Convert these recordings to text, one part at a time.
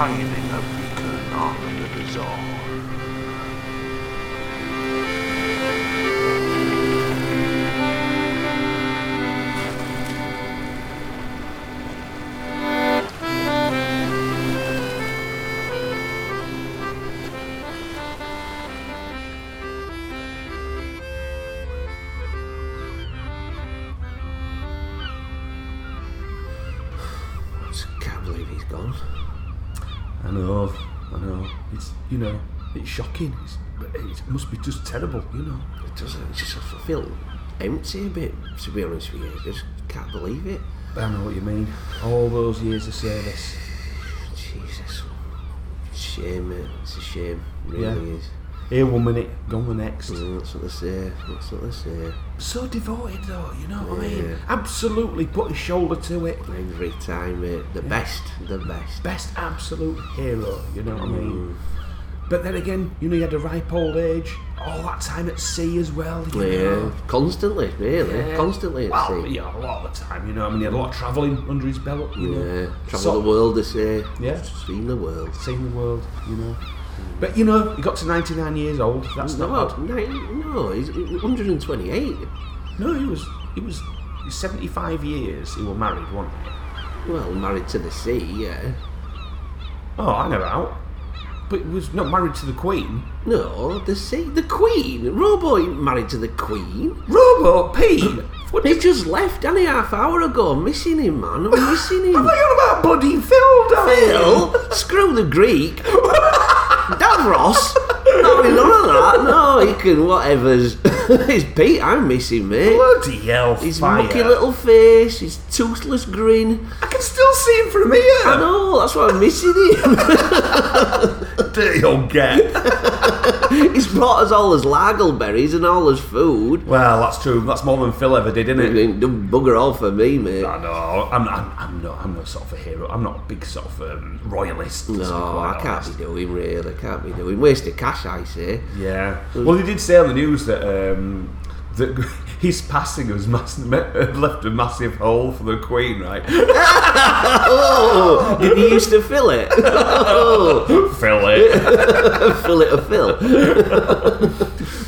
a beacon shocking. It's, it must be just terrible, you know. It doesn't. It's just I feel empty a bit. To be honest with you, I just can't believe it. I know what you mean. All those years of service. Jesus, shame, mate. It's a shame. It really Yeah. is. Here one minute, gone the next. Mm, That's what they say. That's what they say. So devoted though, you know what I mean? Absolutely put his shoulder to it. Every time, mate. The best. The best. Best absolute hero, you know what I Mm. mean? But then again, you know, he had a ripe old age, all that time at sea as well. You Yeah, know? constantly, really, Yeah. constantly at Well, sea. yeah, a lot of the time, you know. I mean, he had a lot of travelling under his belt, you know. Yeah, travel So- the world, they say. Yeah. seen the world. Seen the world, you know. But you know, he got to 99 years old. That's no, not bad. no, no, he's 128. No, he was he was 75 years. He was married, wasn't he? Well, married to the sea, yeah. Oh, I know out. But he was not married to the Queen. No, the sea, the Queen. Robo ain't married to the Queen. Robo Pete. What He just left, any half hour ago. Missing him, man. I'm missing him. What are you about, buddy? Phil? darling? Phil, screw the Greek. Davros. No, none of that. No, he can whatever's. it's Pete. I'm missing, mate. Bloody hell! His fire. mucky little face, his toothless grin. I can still see him from here. I know, that's why I'm missing him. Dirty old get. He's brought us all his lagelberries and all his food. well, that's true. That's more than Phil ever did, isn't It done bugger all for me, mate. I know. I'm, I'm, I'm not. I'm not sort of a hero. I'm not a big sort of um, royalist. No, I can't honest. be doing really. Can't be doing. Wasted cash, I say. Yeah. Well, he did say on the news that um, that his passing has mass- left a massive hole for the Queen, right? Oh, did he used to fill it? Oh, Fill it. fill it a fill.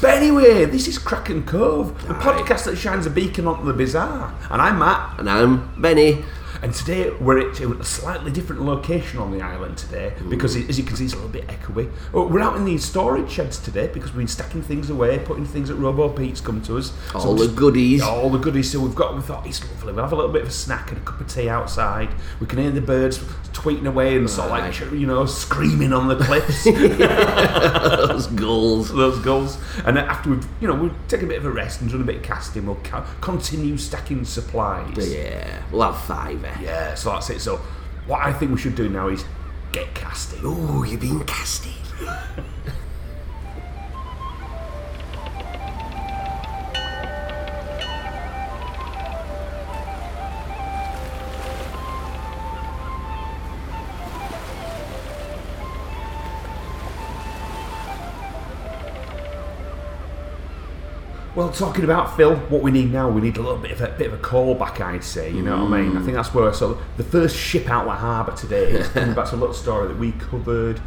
But anyway, this is Kraken Cove, the podcast that shines a beacon onto the bizarre. And I'm Matt. And I'm Benny. And today we're at a slightly different location on the island today hmm. because, it, as you can see, it's a little bit echoey. We're out in these storage sheds today because we've been stacking things away, putting things that Robo Pete's come to us. All we're the just- goodies. all the goodies. So we've got. We thought it's lovely. We'll have a little bit of a snack and a cup of tea outside. We can hear the birds tweeting away and sort of like you know screaming on the cliffs. Those gulls. those gulls. And after we've, you know, we'll take a bit of a rest and done a bit of casting. We'll continue stacking supplies. Yeah, we'll have five. Yeah, so that's it. So what I think we should do now is get casting. Oh, you've been casted. Well, talking about Phil, what we need now, we need a little bit of a bit of a callback, I'd say. You know what I mean? I hmm. think that's where so the first ship out of the harbour today is coming back to a little story that we covered.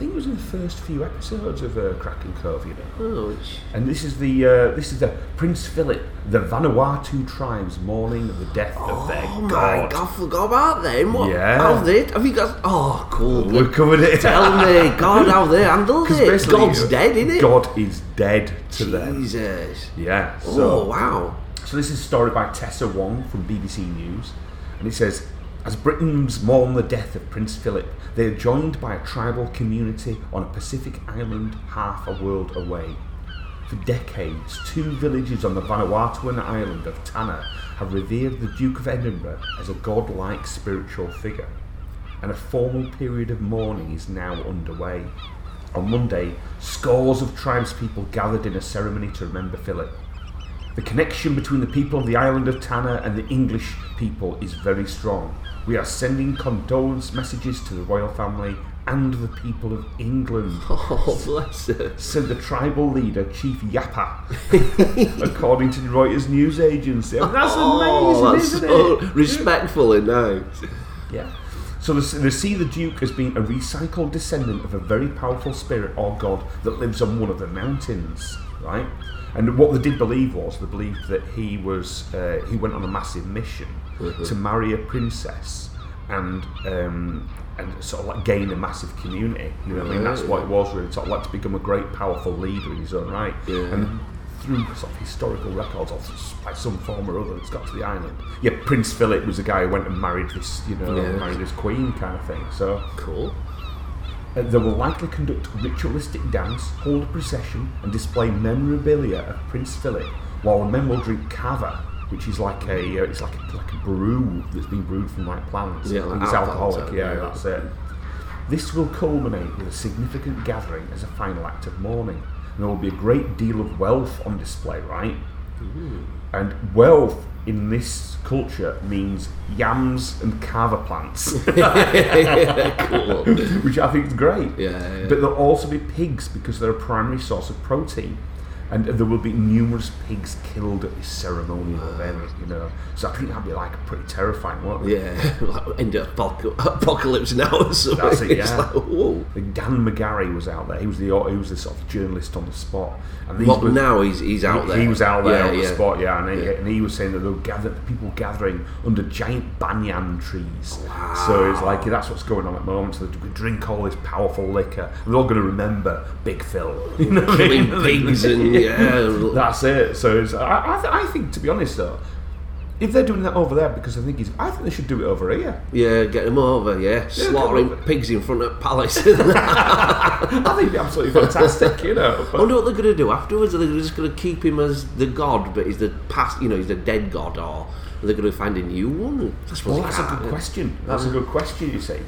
I think it was in the first few episodes of uh, Kraken Cove, you know. Oh, And this is the uh, this is the Prince Philip, the Vanuatu tribes mourning the death of their oh my god. god, I forgot about them. What? Yeah. How they? Have you got? Oh, cool. We covered it. Tell me, God, how they handled it? God's uh, dead, isn't it? God is dead to them. Jesus. Yeah. So oh wow. So this is a story by Tessa Wong from BBC News, and it says, as Britons mourn the death of Prince Philip, they are joined by a tribal community on a Pacific island half a world away. For decades, two villages on the Vanuatuan island of Tanna have revered the Duke of Edinburgh as a godlike spiritual figure, and a formal period of mourning is now underway. On Monday, scores of tribespeople gathered in a ceremony to remember Philip. The connection between the people of the island of Tanna and the English people is very strong. We are sending condolence messages to the royal family and the people of England, Oh bless her. said the tribal leader, Chief Yapa, according to the Reuters news agency. I mean, that's oh, amazing, that's isn't so it? respectful and nice. Yeah. So they, they see the Duke as being a recycled descendant of a very powerful spirit or god that lives on one of the mountains, right? And what they did believe was they believed that he was uh, he went on a massive mission to marry a princess and um, and sort of like gain a massive community. You know, what I mean that's what it was really. Sort of like to become a great, powerful leader in his own right. Yeah. And through sort of historical records, or by some form or other, it's got to the island. Yeah, Prince Philip was the guy who went and married this, you know, Yeah. married this queen kind of thing. So Cool. Uh, they will likely conduct ritualistic dance, hold a procession, and display memorabilia of Prince Philip, while the men will drink kava, which is like a uh, it's like a, like a brew that's been brewed from like plants. Yeah, like it's alcoholic. Yeah, yeah. that's it. This will culminate with a significant gathering as a final act of mourning. And there will be a great deal of wealth on display, right? And wealth in this culture means yams and kava plants. cool. which I think is great. Yeah, yeah. But there'll also be pigs because they're a primary source of protein. And there will be numerous pigs killed at this ceremonial ah. event, you know. So I think that'd be like pretty terrifying, won't it? Yeah, like end of apocalypse now or something. That's it, yeah. like, whoa. Dan McGarry was out there. He was the he was the sort of journalist on the spot. And these Well, were- now he's he's out there. He was out there Yeah, on the spot, yeah, and he, Yeah. and he was saying that there were gather, people gathering under giant banyan trees. Wow. So it's like that's what's going on at the moment. So they drink all this powerful liquor, and they're all going to remember Big Phil. You know what I Killing mean? pigs and yeah. That's it. So it's, I, I, th- I think, to be honest, though, if they're doing that over there because I think he's, I think they should do it over here. Yeah, get him over, yeah. Slaughtering over. pigs in front of palace. I think it'd be absolutely fantastic, you know. I wonder what they're going to do afterwards. Are they just going to keep him as the god, but he's the past, you know, he's the dead god, or are they going to find a new one? I well, that's a good question. That's a good question. You see.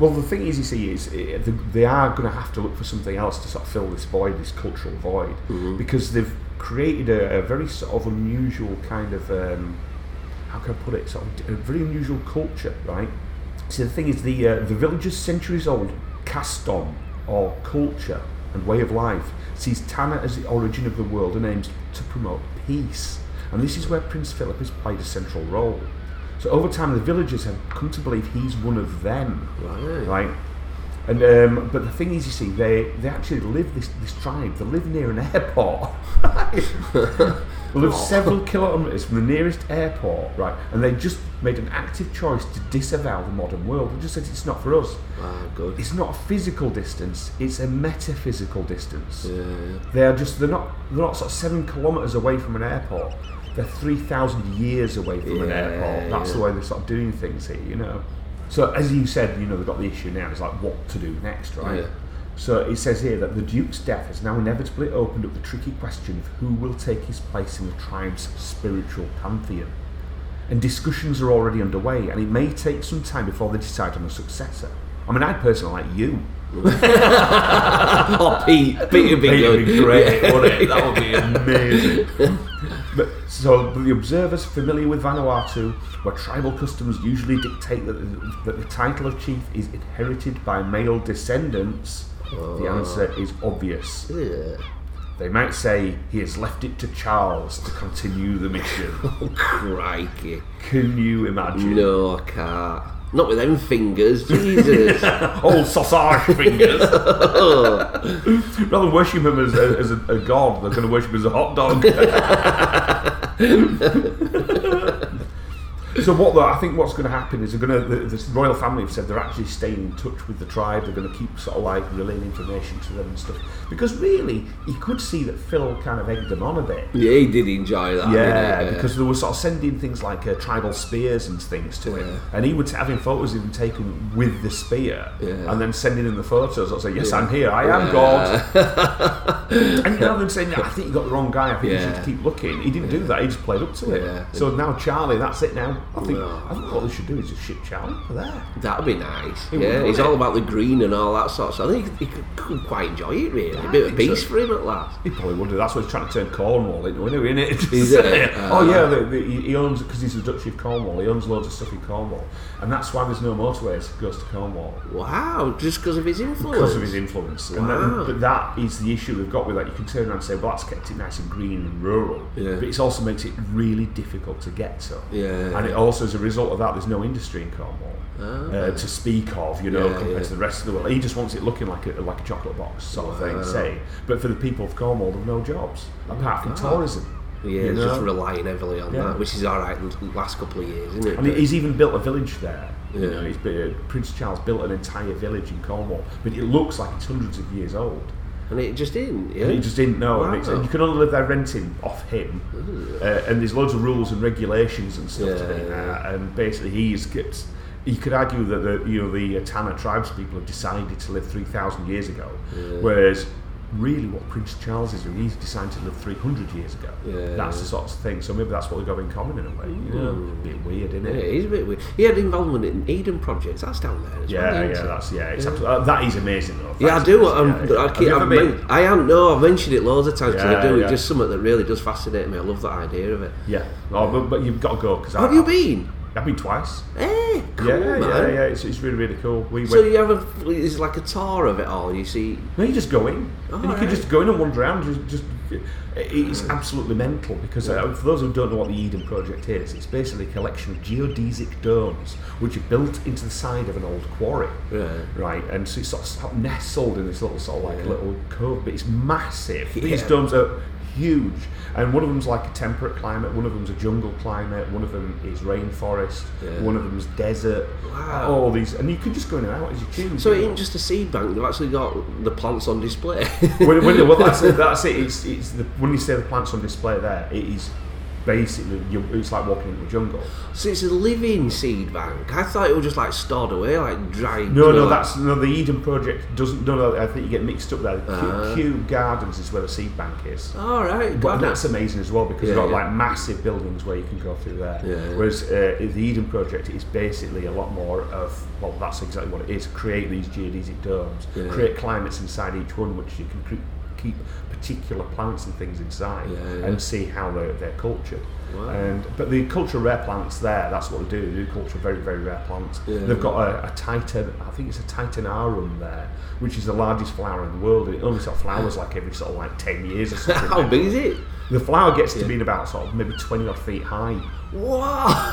Well, the thing is, you see, is eh, they- they are going to have to look for something else to sort of fill this void, this cultural void, because they've created a, a very sort of unusual kind of um, how can I put it? Sort of a very unusual culture, right? See, the thing is, the uh, the village's centuries old custom or culture and way of life sees Tanna as the origin of the world and aims to promote peace. And this is where Prince Philip has played a central role. So over time, the villagers have come to believe he's one of them, Right. right? And um, but the thing is, you see, they they actually live this this tribe. They live near an airport. they live several kilometres from the nearest airport, right? And they just made an active choice to disavow the modern world. They just said it's not for us. Ah, good. It's not a physical distance; it's a metaphysical distance. Yeah, yeah. They are just they're not they're not sort of seven kilometres away from an airport. They're three thousand years away from an airport. That's the way they're sort of doing things here, you know. So as you said, you know, they've got the issue now. It's like what to do next, right? Yeah. So it says here that the Duke's death has now inevitably opened up the tricky question of who will take his place in the tribe's spiritual pantheon. And discussions are already underway, and it may take some time before they decide on a successor. I mean, I'd personally like you. Oh, Pete, Pete would be Pete would be great, Yeah. wouldn't it? That would be amazing. so the observers familiar with Vanuatu, where tribal customs usually dictate that the, that the title of chief is inherited by male descendants, the oh. answer is obvious. Yeah. They might say he has left it to Charles to continue the mission. Oh, crikey. Can you imagine? No, I can't. Not with them fingers, Jesus. Old sausage fingers. Rather than worship him as, a, as a, a god, they're going to worship him as a hot dog. so what? Though, I think what's going to happen is they're going to. The, this royal family have said they're actually staying in touch with the tribe. They're going to keep sort of like relaying information to them and stuff. Because really, you could see that Phil kind of egged them on a bit. yeah, he did enjoy that. Yeah, because they were sort of sending things like uh, tribal spears and things to him, Yeah. and he would having photos even taken with the spear, Yeah. and then sending him the photos. I'd say, "Yes. I'm here. I am. God." and you know them saying, "I think you got the wrong guy. I think you should keep looking." He didn't do that. He just played up to it. Yeah. So now Charlie, that's it. Now I think Yeah. I think what they should do is just ship Charlie for there. That'd be nice. It yeah, he's all about the green and all that sort of stuff. I think he could, could quite enjoy it, really. I a bit of peace so. for him at last. He probably would do. That's why he's trying to turn Cornwall into, isn't it? Is it? oh uh, yeah, the, the, he owns because he's the Duchy of Cornwall. He owns loads of stuff in Cornwall, and that's why there's no motorways goes to Cornwall. Wow, just because of his influence. because of his influence. And Wow. that, but that is the issue we've got with that. You can turn around and say, well, that's kept it nice and green and rural. Yeah. But it also makes it really difficult to get to. Yeah. And also, as a result of that, there's no industry in Cornwall ah. uh, to speak of, you know, Yeah, compared yeah. to the rest of the world. He just wants it looking like a like a chocolate box sort of thing, say. But for the people of Cornwall, there's no jobs apart from God. tourism. Yeah, you it's just relying heavily on Yeah. that, which is all right in the last couple of years, isn't it? And he's even built a village there. You Yeah. know, he's uh, Prince Charles built an entire village in Cornwall, but it looks like it's hundreds of years old. And it just didn't. Yeah, And he just didn't know. And, Wow. and you can only live there renting off him. Uh, and there's loads of rules and regulations and stuff to Yeah, there. yeah. And basically, he's gets. You could argue that the you know the uh, Tanna tribes people have decided to live three thousand years ago, whereas really what Prince Charles is doing, he's decided to live three hundred years ago. Yeah, that's the sort of thing. So maybe that's what they got in common in a way. You know, a bit weird, isn't Yeah, it? it is a bit weird. He had involvement in Eden projects. That's down there. As Yeah, well, yeah, that's yeah. It's absolutely, uh, that is amazing though. Yeah, I do. amazing, I'm, yeah, yeah. I, Have keep, you ever I've been? men- I am. No, I've mentioned it loads of times. 'cause I Yeah, do. yeah. It's just something that really does fascinate me. I love that idea of it. Yeah, oh, but, but you've got to go because Have you been? I've been twice. Hey, cool, yeah, man. yeah, yeah. It's, it's really really cool. We So went. you have a, it's like a tour of it all. You see, No, you just go in, Oh, and you can just go in and wander around. Just, just it's absolutely mental because uh, for those who don't know what the Eden Project is, it's basically a collection of geodesic domes which are built into the side of an old quarry. Right. Right, and so it's sort of, nestled in this little sort of like little cove, but it's massive. These domes are huge, and one of them's like a temperate climate, one of them's a jungle climate, one of them is rainforest, Yeah. one of them's desert. Wow. All these, and you can just go in and out as you choose. so it ain't just a seed bank. They've actually got the plants on display. when, when, well, that's it. That's it. It's, it's the, when you say the plants on display there, it is basically you, it's like walking into a jungle. so it's a living seed bank. I thought it was just like stored away, like dry. No, no, like- that's no. The Eden Project doesn't. No, no. I think you get mixed up there. Kew- Ah. Kew Gardens is where the seed bank is. All right, But that's amazing as well because Yeah, you've got yeah. like massive buildings where you can go through there. Yeah. Whereas uh, the Eden Project is basically a lot more of well, that's exactly what it is. Create these geodesic domes, create climates inside each one, which you can cre- keep particular plants and things inside, Yeah, yeah. and see how they're, they're cultured. Wow. And but the culture of rare plants there, that's what they do. They do culture of very very rare plants. Yeah. They've got a, a titan, I think it's a titan arum there, which is the largest flower in the world. It only sort of flowers like every sort of like ten years or something. How big is it? The flower gets to Yeah. be about sort of maybe 20 odd feet high. Wow,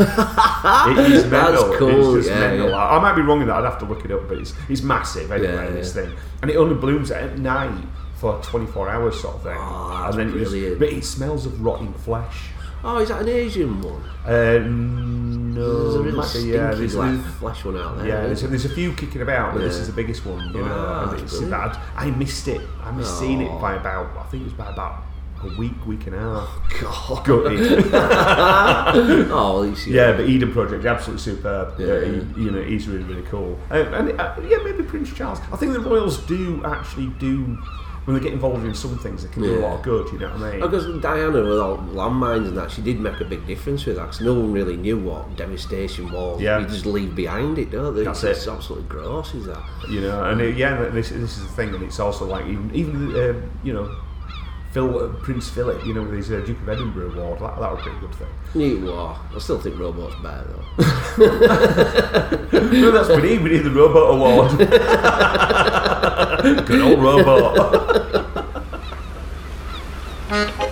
It is mental. That's cool. It's just yeah, mental. yeah. I might be wrong in that. I'd have to look it up, but it's, it's massive anyway, Yeah, this thing. And it only blooms at night for 24 hours sort of thing. Oh, and then it just- brilliant. but it smells of rotting flesh. Oh, is that an Asian one? Uh, There's a no, real stinky yeah, there's, like flesh one out there. yeah, there's, there's a few kicking about, but this is the biggest one. You know, Wow, and it's bad. I missed it. I missed seeing it Oh. by about. I think it was by about a week, week and a half. God. Oh, least you Yeah, but Eden Project, absolutely superb. Yeah. Yeah, he, you know, he's really, really cool. Um, and uh, yeah, maybe Prince Charles. I think the royals do actually do when they get involved in some things, they can do a lot of good. You know what I mean? Because Diana, with all landmines and that, she did make a big difference with that. Because no one really knew what devastation was. Yeah. You just leave behind it, don't they? That's it's it. absolutely gross, is that? You know, and uh, yeah, this, this is the thing, and it's also like even even um, you know. Phil, Prince Philip, you know, with his uh, Duke of Edinburgh award, that, that was a pretty good thing. You war. I still think robots better though. no, that's we need. We need the Robot Award. Good old robot.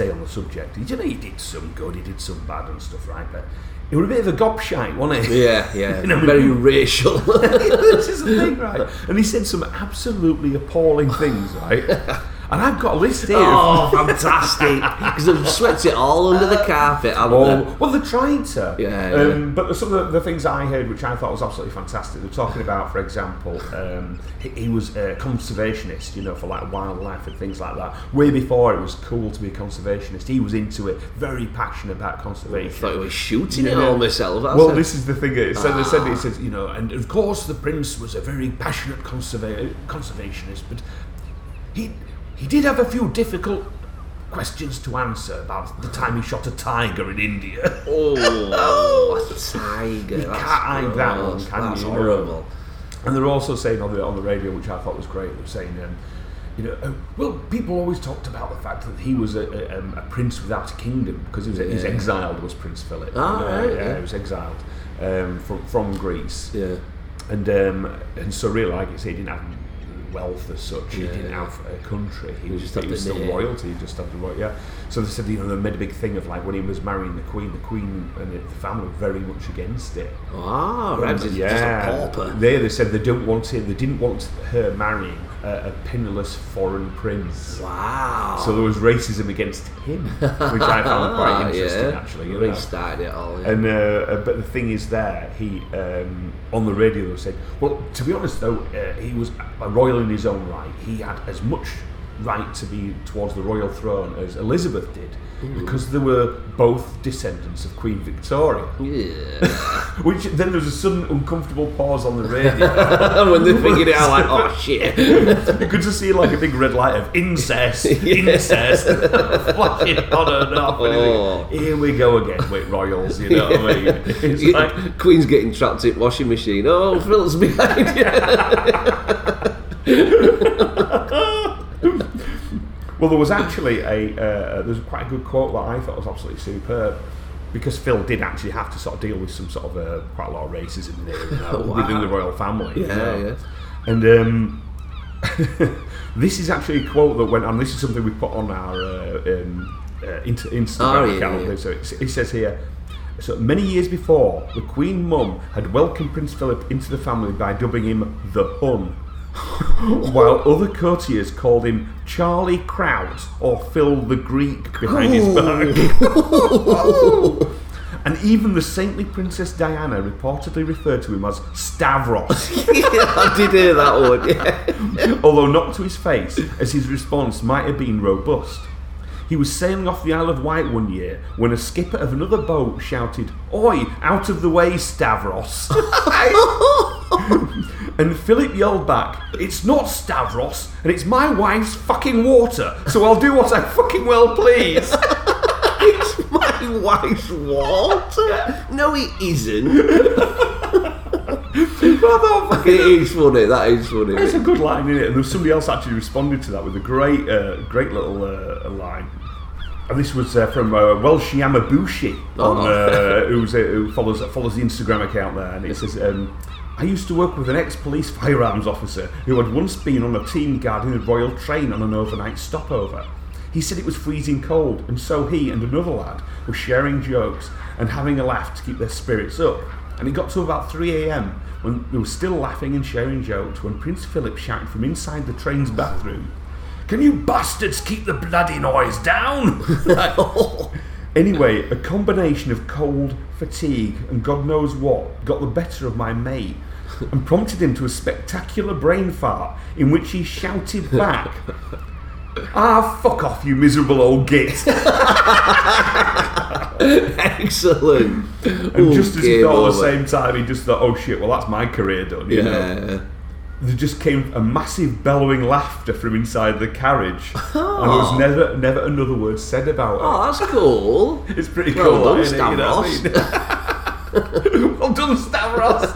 stay on the subject. You know, he did some good, he did some bad and stuff, right? But he was a bit of a gobshite, wasn't he? yeah, yeah. You know, Very racial. this is the thing, right? And he said some absolutely appalling things, right? And I've got a list here. oh, fantastic! Because they've swept it all under the carpet, haven't Oh, they? well, they're trying to. Yeah, Um, but some of the, the things I heard, which I thought was absolutely fantastic, they're talking about, for example, um, he, he was a conservationist, you know, for like wildlife and things like that. Way before it was cool to be a conservationist, he was into it, very passionate about I conservation. thought he was shooting it Yeah. all myself. Well, a- this is the thing. It said, they said it says, you know, and of course the prince was a very passionate conserva- conservationist, but he he did have a few difficult questions to answer about the time he shot a tiger in India. Oh, a tiger. You can't hide that one, can That's you? horrible. And they're also saying on the on the radio, which I thought was great, they were saying, um, you know, uh, well, people always talked about the fact that he was a, a, um, a prince without a kingdom because he was, he was exiled, was Prince Philip. Ah, Uh, right, yeah, yeah. he was exiled um, from from Greece, Yeah. and um, and so really, like I say, he didn't have wealth as such. He Yeah. didn't have a country. He, He was, just he had was the still name. royalty. He just had the royalty. Yeah. So they said, you know, they made a big thing of like when he was marrying the queen. The queen and the family were very much against it. Ah, right. Just, yeah, just a pauper. They, they said they don't want it. They didn't want her marrying a, a penniless foreign prince. Wow. So there was racism against him, which I found quite Ah, interesting yeah. actually. You know. started it all. Yeah. And uh, uh, but the thing is, there he um, on the radio said, well, to be honest though, uh, he was a royal in his own right. He had as much right to be towards the royal throne as Elizabeth did, mm. because they were both descendants of Queen Victoria. yeah. Which then there was a sudden uncomfortable pause on the radio. when they figured it out, like, oh shit. you could just see like a big red light of incest, incest, flashing on and off. Oh. you think, Here we go again with royals. You know what I mean? It's like Queen's getting trapped in washing machine. Oh, Phil's behind you. Well, there was actually a uh, there's quite a good quote that I thought was absolutely superb. Because Phil did actually have to sort of deal with some sort of uh, quite a lot of racism there you know, Wow. within the royal family. you Yeah, know. yeah. And um, this is actually a quote that went on. This is something we put on our uh, um, uh, Instagram Oh, yeah, account. yeah. So it, it says here. So many years before, the Queen Mum had welcomed Prince Philip into the family by dubbing him the Hun, while other courtiers called him Charlie Kraut or Phil the Greek behind his back. and even the saintly Princess Diana reportedly referred to him as Stavros. I did hear that one. Yeah. although not to his face, as his response might have been robust. He was sailing off the Isle of Wight one year when a skipper of another boat shouted, Oi, out of the way, Stavros! And Philip yelled back, It's not Stavros, and it's my wife's fucking water, so I'll do what I fucking well please. It's my wife's water. No, it isn't. it is funny. That is funny. It's a good line, isn't it? And there was somebody else actually responded to that with a great, uh, great little uh, line. And this was uh, from uh, Welsh Yamabushi, Oh. uh, who's, uh, who follows follows the Instagram account there, and it says. Um, I used to work with an ex-police firearms officer who had once been on a team guarding the Royal Train on an overnight stopover. He said it was freezing cold, and so he and another lad were sharing jokes and having a laugh to keep their spirits up. And it got to about 3 a.m. when they were still laughing and sharing jokes when Prince Philip shouted from inside the train's bathroom, Can you bastards keep the bloody noise down? anyway, a combination of cold, fatigue, and God knows what got the better of my mate and prompted him to a spectacular brain fart in which he shouted back, Ah, fuck off, you miserable old git. Excellent. And just as he thought at the same time, he just thought, oh shit, well, that's my career done. You know? Yeah. There just came a massive bellowing laughter from inside the carriage. And there was never never another word said about it. Oh, that's cool. It's pretty Well cool, done, isn't it? You know I mean? well done, Stavros.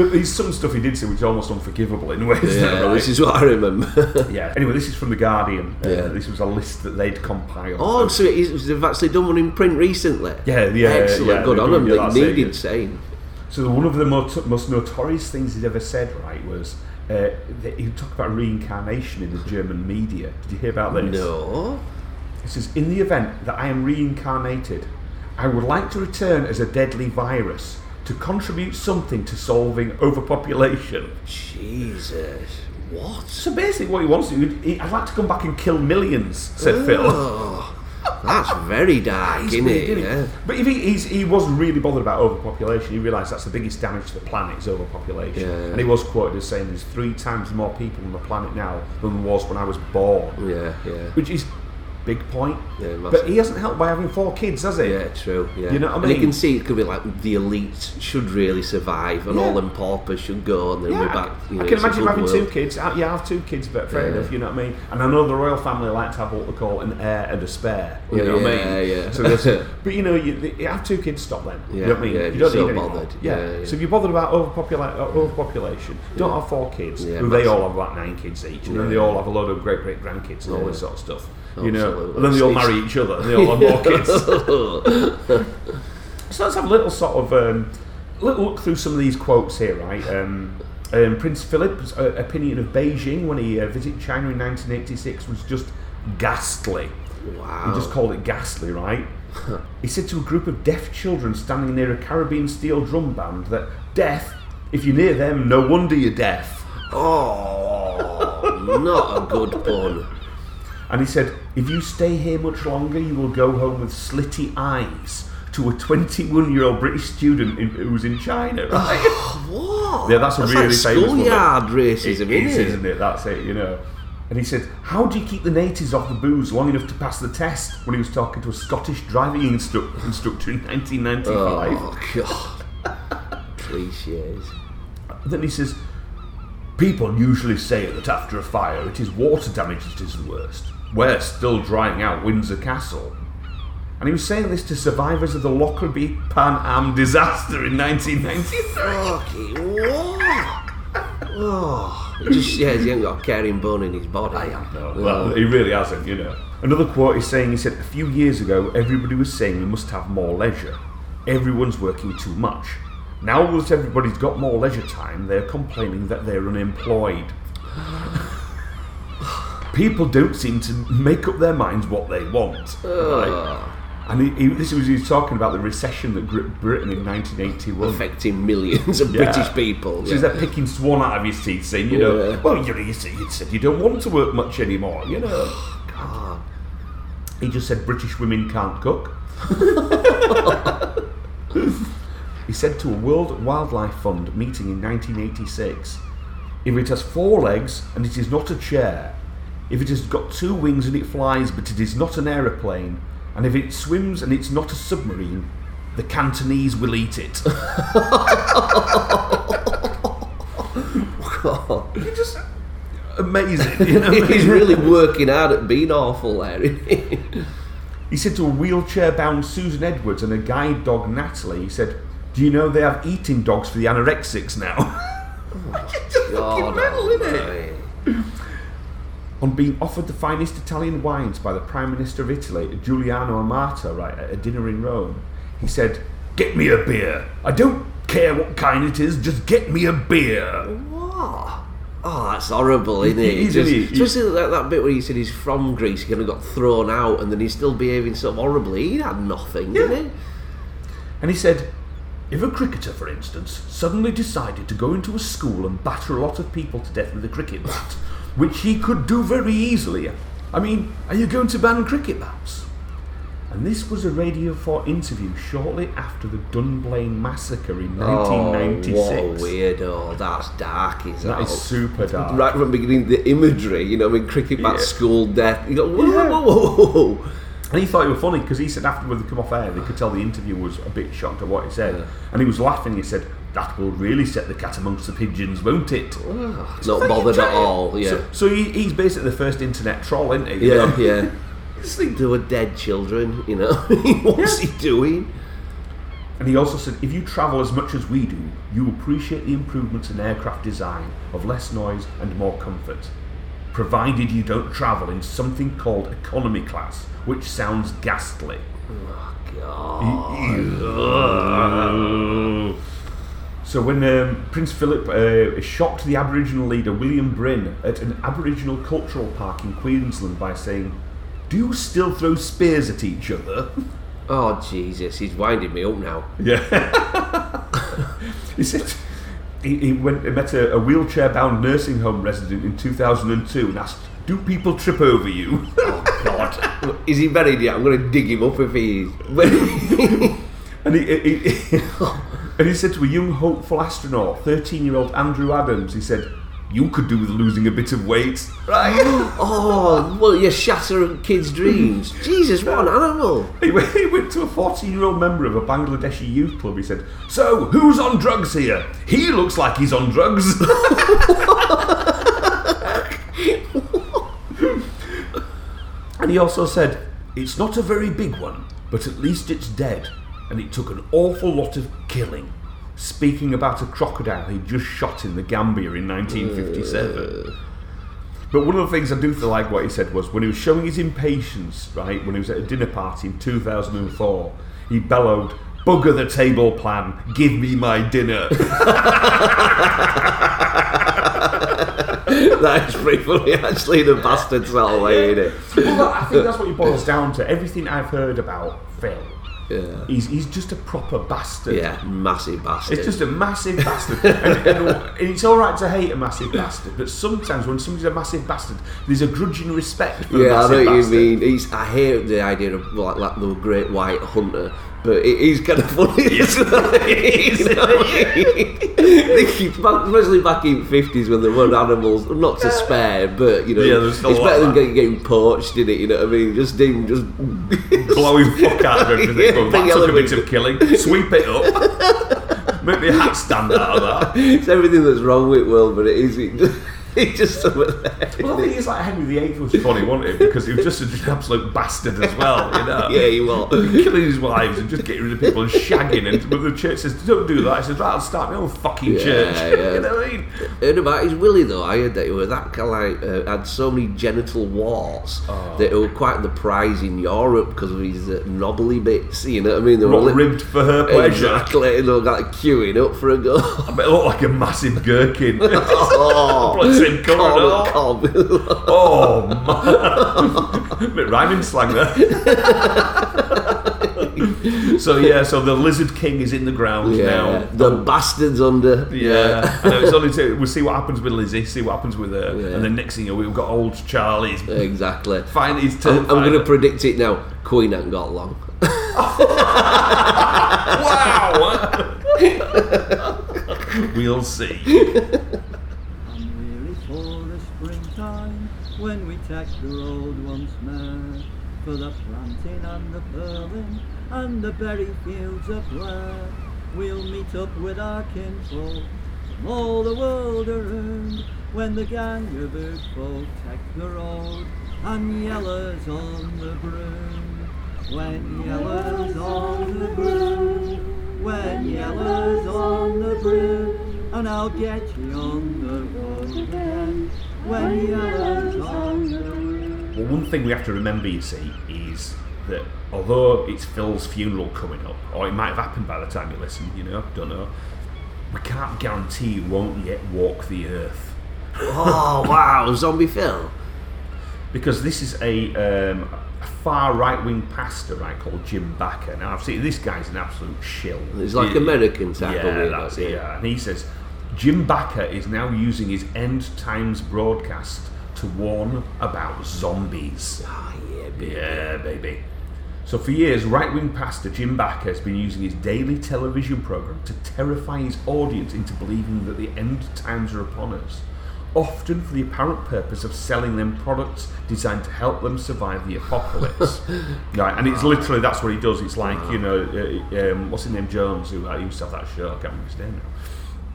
But there's some stuff he did say which is almost unforgivable in ways. Yeah, right? this is what I remember. yeah. Anyway, this is from the Guardian. Uh, Yeah. This was a list that they'd compiled. oh, so they've actually done one in print recently. Yeah, yeah, Excellent. yeah, Good on them. They needed saying. So one of the most, most notorious things he'd ever said, right, was uh, that he talked about reincarnation in the German media. Did you hear about this? No. It says, in the event that I am reincarnated, I would like to return as a deadly virus to contribute something to solving overpopulation. Jesus. What? So basically, what he wants to do, he, I'd like to come back and kill millions, said Phil. That's very dark, isn't it? isn't? Yeah. But if he, he's, he was really bothered about overpopulation, he realised that's the biggest damage to the planet is overpopulation. Yeah. And he was quoted as saying there's three times more people on the planet now than there was when I was born. Yeah, yeah. Which is big point. Yeah, but he hasn't helped by having four kids, has he? Yeah, true. Yeah, You know what I And you can see it could be like the elite should really survive, and Yeah. all them paupers should go, and then Yeah, we're back. You know, I can imagine having world. two kids. Uh, Yeah, I have two kids, but fair Yeah. enough. You know what I mean. And I know the royal family like to have what they call an heir and a spare. You know what I mean? yeah. Yeah. So but you know, you, you have two kids. Stop then. you know what I mean? yeah, you don't you're need bothered. Yeah. So if you're bothered about overpopula- uh, overpopulation, don't have four kids. They all have like nine kids each, and then they all have a load of great great grandkids and all this sort of stuff. You know, and then they all marry each other, and they all have more kids. So let's have a little sort of um, little look through some of these quotes here, right? Um, um, Prince Philip's uh, opinion of Beijing when he uh, visited China in 1986 was just ghastly. Wow. He just called it ghastly, right? he said to a group of deaf children standing near a Caribbean steel drum band that deaf, if you're near them, no wonder you're deaf. Oh, not a good pun. And he said, if you stay here much longer, you will go home with slitty eyes. To a 21 year old British student in, who was in China, right? Oh, what? Yeah, that's a really like famous one, schoolyard racism, is, isn't it? isn't it? That's it, you know. And he said, How do you keep the natives off the booze long enough to pass the test? When he was talking to a Scottish driving instru- instructor in 1995. Oh god. Cliches. Then he says, People usually say that after a fire it is water damage that is the worst. We're still drying out Windsor Castle. And he was saying this to survivors of the Lockerbie Pan Am disaster in 1993. Fucking? Oh, it just shows he ain't got a caring bone in his body. No, well, he really hasn't, you know. Another quote is saying, he said, a few years ago, everybody was saying we must have more leisure. Everyone's working too much. Now that everybody's got more leisure time, they're complaining that they're unemployed. People don't seem to make up their minds what they want. Right? And he, he, this was he was talking about the recession that gripped Britain in 1981. affecting millions of Yeah. British people. So he's yeah. there picking swan out of his teeth, saying, you know, Yeah. well, you, know, you, said, you said you don't want to work much anymore, you know. God. He just said British women can't cook. he said to a World Wildlife Fund meeting in 1986 if it has four legs and it is not a chair, if it has got two wings and it flies but it is not an aeroplane, and if it swims and it's not a submarine, the Cantonese will eat it. You're just amazing. You know He's really working hard at being awful there. he? Said to a wheelchair bound Susan Edwards and a guide dog Natalie, he said, Do you know they have eating dogs for the anorexics now? Oh it's just fucking God mental, isn't it? On being offered the finest Italian wines by the Prime Minister of Italy, Giuliano Amato, right, at a dinner in Rome, he said, Get me a beer. I don't care what kind it is, just get me a beer. What? Oh, that's horrible, isn't it? Is, Just- isn't it? Especially that, that bit where he said he's from Greece, he kind of got thrown out, and then he's still behaving so horribly. He had nothing, didn't he? And he said, if a cricketer, for instance, suddenly decided to go into a school and batter a lot of people to death with a cricket bat, which he could do very easily, I mean, are you going to ban cricket bats? And this was a Radio 4 interview shortly after the Dunblane massacre in Oh, 1996. what weirdo. That's dark, is that that? is super dark. Right from the beginning, the imagery, you know, I mean, cricket bat, Yeah. school, death. You go, whoa, Yeah. whoa, whoa, whoa. And he thought it was funny because he said after they come off air, they could tell the interview was a bit shocked at what he said. Yeah. And he was laughing. He said, That will really set the cat amongst the pigeons, won't it? Not bothered at all, yeah. So, so he, he's basically the first internet troll, isn't he? Yeah, yeah. Just think there were dead children, you know. What's Yeah. he doing? And he also said, if you travel as much as we do, you appreciate the improvements in aircraft design of less noise and more comfort, provided you don't travel in something called economy class, which sounds ghastly. Oh, So when um, Prince Philip uh, shocked the Aboriginal leader William Brin at an Aboriginal cultural park in Queensland by saying, "Do you still throw spears at each other?" Oh, Jesus, he's winding me up now. Yeah. he said he, he went and met a, a wheelchair-bound nursing home resident in 2002 and asked, "Do people trip over you?" Oh, God. Is he buried yet? I'm going to dig him up if he is. and he, he, he- and he said to a young hopeful astronaut, 13-year-old Andrew Adams, he said, You could do with losing a bit of weight, right? Oh, well, you shatter kids' dreams. Jesus, what an animal. he, went, he went to a 14 year old member of a Bangladeshi youth club. He said, So, who's on drugs here? He looks like he's on drugs. and he also said, It's not a very big one, but at least it's dead. And it took an awful lot of killing. Speaking about a crocodile he just shot in the Gambia in 1957. But one of the things I do feel like what he said was when he was showing his impatience, right, when he was at a dinner party in 2004, he bellowed, Bugger the table plan, give me my dinner. that is pretty funny, actually, the bastard sort of way, innit? well, I think that's what it boils down to. Everything I've heard about Phil, Yeah. he's, he's just a proper bastard. Yeah, massive bastard. It's just a massive bastard. and, and, and it's all right to hate a massive bastard, but sometimes when somebody's a massive bastard, there's a grudging respect for yeah, I know what you mean. He's, I hate the idea of like, like the great white hunter, but it is kind of funny. isn't? You know I mean? Back- Especially back in fifties when there were animals, not to spare, but you know, Yeah, it's better than getting, getting poached in it. You know what I mean? Just him, just blowing fuck out of everything. Yeah, going, took a bit of killing. Sweep it up. Make the hat stand out of that. it's everything that's wrong with Will, but it is. It, it's just there. Well, I think it's like Henry VIII was funny, wasn't it? Because he was just an absolute bastard as well, you know. Yeah, he was. Killing his wives and just getting rid of people and shagging. And but the church says, "Don't do that." I said, "Right, I'll start my own fucking Yeah, church." yeah. you know what I mean? heard about his Willie though. I heard that he was that kind of like uh, had so many genital warts Oh. that he was quite the prize in Europe because of his uh, knobbly bits. You know what I mean? They were li- ribbed for her pleasure. Exactly. They were like queuing up for a go. I bet it looked like a massive gherkin. oh, Blood same colour and all. cob, cob. Oh man, bit rhyming slang there. so yeah, so the Lizard King is in the ground yeah, now. the bastards under. Yeah, know it's only to, we'll see what happens with Lizzie, see what happens with her, Yeah. and then next thing you know, we've got old Charlie's exactly. find his I'm. I'm going to predict it now. Queen hasn't got long. wow. we'll see. I'm weary for the springtime when we tack the road once more for the planting and the purling and the berry fields of Blair. We'll meet up with our kinfolk from all the world around when the gang of good folk tack the road and yellers on the broom. When yellers on the broom, when yellers on the broom, and I'll get you on the road again. When yellers on. Well, one thing we have to remember, you see, is that although it's Phil's funeral coming up, or it might have happened by the time you listen, you know, don't know, we can't guarantee he won't yet walk the earth. oh wow, Zombie Phil. Because this is a, um, a far right wing pastor, right, called Jim Bakker. Now, I've seen this guy's an absolute shill. He's like He- American type yeah, of weirdo, that's it, yeah. yeah. And he says Jim Bakker is now using his end times broadcast to warn about zombies. Oh yeah, baby. Yeah, baby. So for years, right-wing pastor Jim Bakker has been using his daily television program to terrify his audience into believing that the end times are upon us. Often for the apparent purpose of selling them products designed to help them survive the apocalypse. right, and it's literally that's what he does. It's like you know, uh, um, what's his name, Jones, who I used to have that show. I can't remember his name now.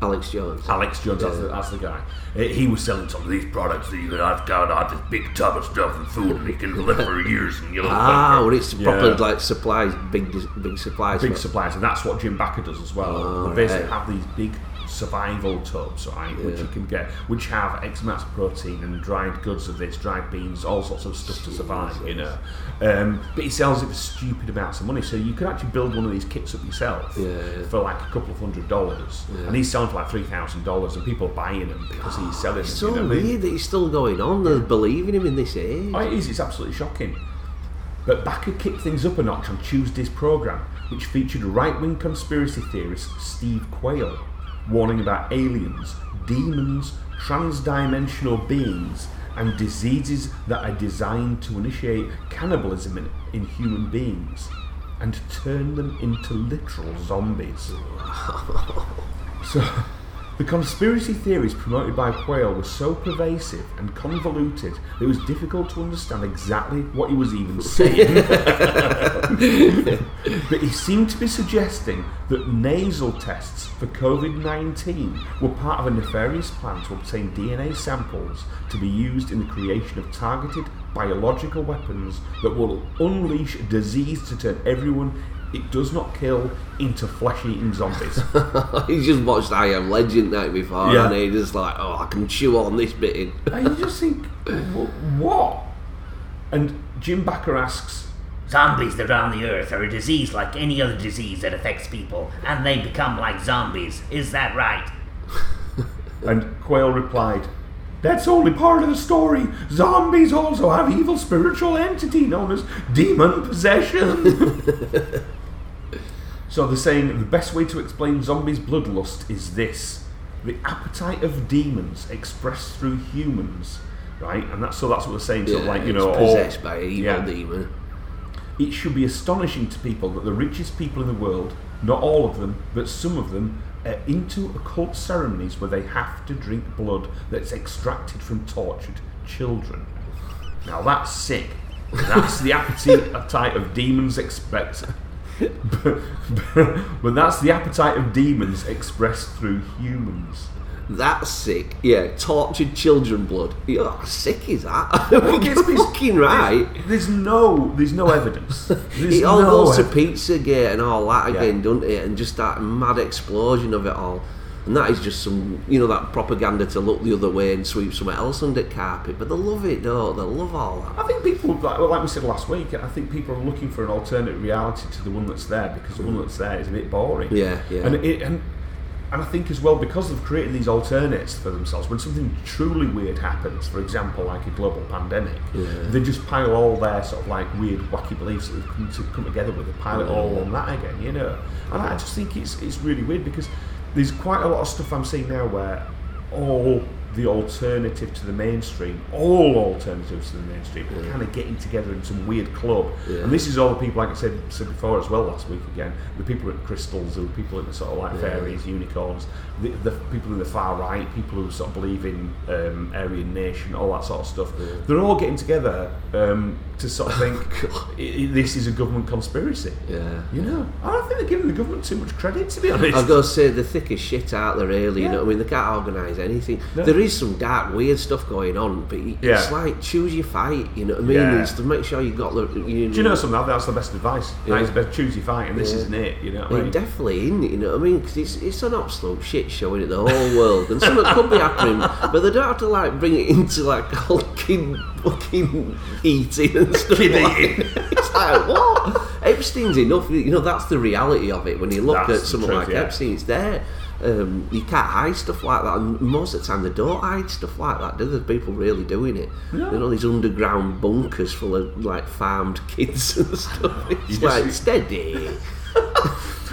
Alex Jones. Alex Jones, that's, the, that's the guy. He was selling some of these products that you can have down out this big tub of stuff and food, and it can live for years. And you know, Ah, well, it's Yeah. proper like supplies, big, big supplies. big supplies, and that's what Jim Bakker does as well. Oh, they basically right. have these big survival tubs, right, which you can get, which have X amounts of protein and dried goods of this, dried beans, all sorts of stuff to survive, you know. Um, but he sells it for stupid amounts of money, so you can actually build one of these kits up yourself for like a couple of hundred dollars, and he's selling for like three thousand dollars, and people are buying them because he's selling It's them. so you know what I mean? weird that he's still going on. They're believing him in this age. Oh, it is. It's absolutely shocking. But Bakker kicked things up a notch on Tuesday's programme, which featured right wing conspiracy theorist Steve Quayle, warning about aliens, demons, trans-dimensional beings, and diseases that are designed to initiate cannibalism in, in human beings and turn them into literal zombies. So, The conspiracy theories promoted by Quayle were so pervasive and convoluted that it was difficult to understand exactly what he was even saying. but he seemed to be suggesting that nasal tests for COVID 19 were part of a nefarious plan to obtain DNA samples to be used in the creation of targeted biological weapons that will unleash disease to turn everyone it does not kill into flesh eating zombies. He's just watched I Am Legend night before, Yeah. and he just like, oh, I can chew on this bit in. and you just think, what? And Jim Bakker asks, Zombies that are on the earth are a disease like any other disease that affects people, and they become like zombies. Is that right? and Quayle replied, That's only part of the story. Zombies also have evil spiritual entity known as demon possession. so they're saying the best way to explain zombies' bloodlust is this the appetite of demons expressed through humans. Right, and that's so that's what we're saying. So, Yeah, like you know, possessed by an evil yeah. demon. It should be astonishing to people that the richest people in the world, not all of them, but some of them, are into occult ceremonies where they have to drink blood that's extracted from tortured children. Now that's sick. That's the appetite of demons expect. But, but that's the appetite of demons expressed through humans. That's sick. Yeah, tortured children blood. Yeah, how sick is that? It's- it's- fucking right. There's no, there's no evidence. There's It all no goes to ev- Pizzagate and all that Yeah. again, doesn't it? And just that mad explosion of it all. And that is just some, you know, that propaganda to look the other way and sweep somewhere else under the carpet. But they love it, don't they? Love all that. I think people, like, well, like we said last week, I think people are looking for an alternate reality to the one that's there because the one that's there is a bit boring. Yeah, yeah. And it, and and I think as well because they've created these alternates for themselves. When something truly weird happens, for example, like a global pandemic, they just pile all their sort of like weird, wacky beliefs that they've come to come together with. They pile it all on that again, you know. And I just think it's it's really weird because there's quite a lot of stuff I'm seeing now where all the alternative to the mainstream, all alternatives to the mainstream, are kind of getting together in some weird club. Yeah. And this is all the people, like I said, said before as well last week again, the people at crystals, the people at the sort of like fairies, unicorns, the, the people in the far right, people who sort of believe in um, Aryan nation, all that sort of stuff. They're all getting together um, to sort of think i- this is a government conspiracy. Yeah. You know, I don't think they're giving the government too much credit, to be honest. I've got to say, the thickest shit out there, really. You know I mean? They can't organise anything. No. There is some dark, weird stuff going on, but y- Yeah. it's like choose your fight. You know what I mean? Yeah. It's to make sure you got the. You Do you know something? That's the best advice. Yeah. That is best. Choose your fight, and this isn't it. You know what I mean? definitely in, you know what I mean? Because it's, it's an absolute shit show in the whole world, and something could be happening, but they don't have to like bring it into like fucking fucking eating and stuff. Kid like eating. It's like what? Epstein's enough. You know that's the reality of it. When you look That's at someone truth, like yeah. Epstein, it's there. Um, you can't hide stuff like that, and most of the time they don't hide stuff like that. Do the people really doing it? You know these underground bunkers full of like farmed kids and stuff. It's just- like steady.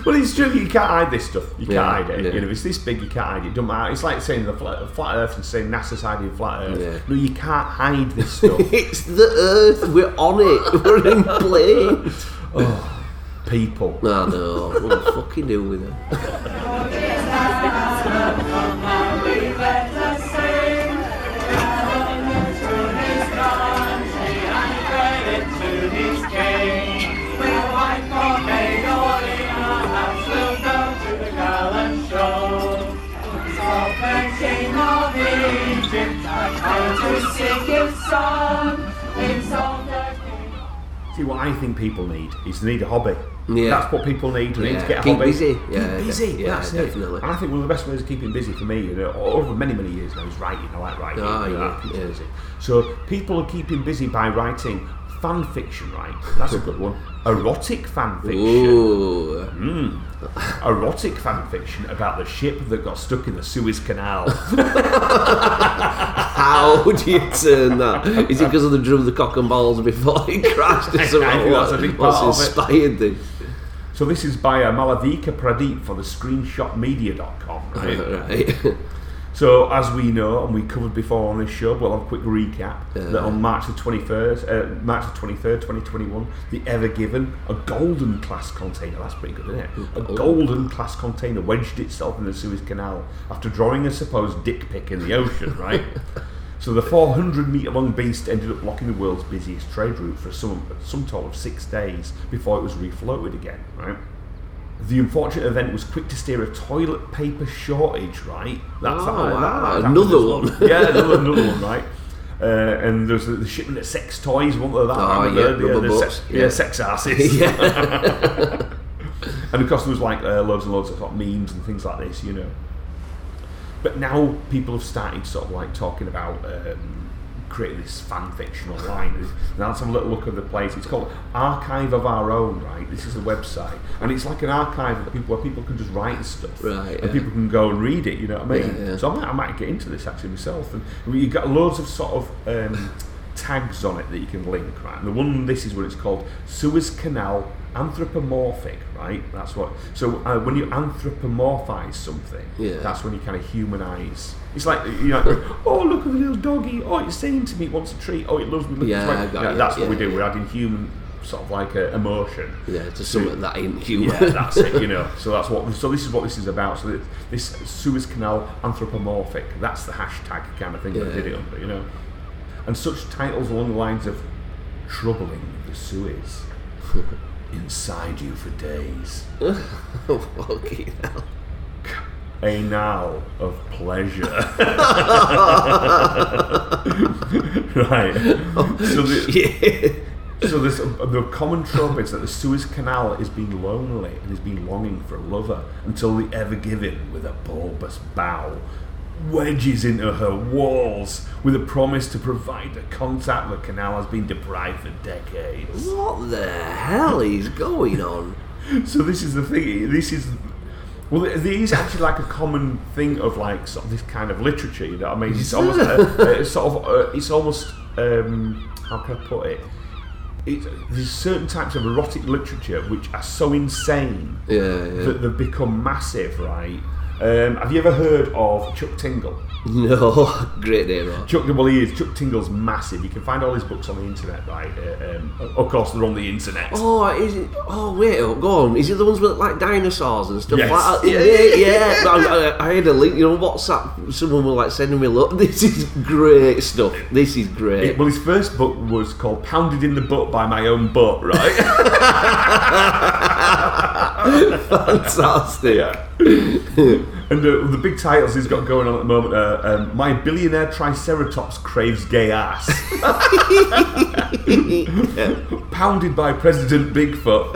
Well, it's true. You can't hide this stuff. You can't Yeah, hide it. yeah. You know, if it's this big, you can't hide it. It Don't matter. It's like saying the flat, flat Earth and saying NASA's hiding flat Earth. Yeah. No, you can't hide this stuff. It's the Earth. We're on it. We're in plane. Oh, people. No, no. What the fucking do with it? See, what I think people need is they need a hobby. Yeah. That's what people need. They need to get a Keep hobby. busy. Keep Yeah, busy. yeah, That's definitely. it. And I think one of the best ways of keeping busy for me, you know, over many, many years now, is writing. I like writing. Oh, you know, yeah, that keeps me yeah. busy. So people are keeping busy by writing fan fiction, right? That's a good one. Erotic fan fiction. Ooh. Erotic fan fiction about the ship that got stuck in the Suez Canal. How do you turn that? Is it because of the drew the cock and balls before it crashed or I think that's a big part What's of it. inspired them? so this is by uh, Malavika Pradeep for the screenshotmedia.com, right? Right. So, as we know, and we covered before on this show, we'll a quick recap that on March the 21st, uh, March the 23rd, 2021, the Ever Given, a golden class container, that's pretty good, isn't it? A golden class container wedged itself in the Suez Canal after drawing a supposed dick pic in the ocean, right? So the 400 metre long beast ended up blocking the world's busiest trade route for some, some total of six days before it was refloated again, right? The unfortunate event was quick to steer a toilet paper shortage, right? That's Oh, that- wow. that- that Another one. yeah, another, another one, right? Uh, and there's the, the shipment of sex toys, wasn't there? That Oh, yeah, the, rubber the sex, yeah. yeah, sex asses. yeah. And of course, there was like uh, loads and loads of of memes and things like this, you know. But now people have started sort of like talking about um, creating this fan fiction online. Now let's have a little look at the place. It's called Archive of Our Own, right? This is a website, and it's like an archive of people where people can just write stuff, Right, and yeah. people can go and read it. You know what I mean? Yeah, yeah. So I might, I might get into this actually myself. And you've got loads of sort of. Um, tags on it that you can link right and the one this is what it's called Suez Canal anthropomorphic right that's what so uh, when you anthropomorphize something Yeah. that's when you kind of humanize it's like you know oh look at the little doggy oh it's saying to me it wants a treat oh it loves me look, Yeah, it's like- got yeah, that's what we do yeah. we're adding human sort of like a emotion yeah, to something that ain't human. yeah, that's it. You know, so that's what. So this is what this is about. So this, this Suez Canal anthropomorphic. That's the hashtag kind of thing that I Yeah. did it under. You know, and such titles along the lines of "Troubling the Suez," "Inside You for Days," Fucking hell. "Anal of Pleasure." right. So the, oh, Yeah. So this, the common trope is that the Suez Canal is being lonely and is being longing for a lover until the ever given, with a bulbous bow, wedges into her walls with a promise to provide the contact the canal has been deprived for decades. What the hell is going on? So this is the thing. This is well, there is actually like a common thing of like sort of this kind of literature. You know what I mean? It's almost, uh, it's sort of, uh, it's almost, um, how can I put it? It, there's certain types of erotic literature which are so insane Yeah, yeah. that they've become massive, right? Um, have you ever heard of Chuck Tingle? No, great name, right? Chuck, well, he is. Chuck Tingle's massive. You can find all his books on the internet, right? Uh, um, of course, they're on the internet. Oh, is it? Oh, wait, oh, go on. Is it the ones with like dinosaurs and stuff Yes. like that? Yeah, yeah. I, I, I had a link, you know, WhatsApp. Someone was like sending me, look, this is great stuff. This is great. It- well, his first book was called "Pounded in the Butt by My Own Butt," right? Fantastic. And uh, the big titles he's got going on at the moment are um, "My Billionaire Triceratops Craves Gay Ass," "Pounded by President Bigfoot,"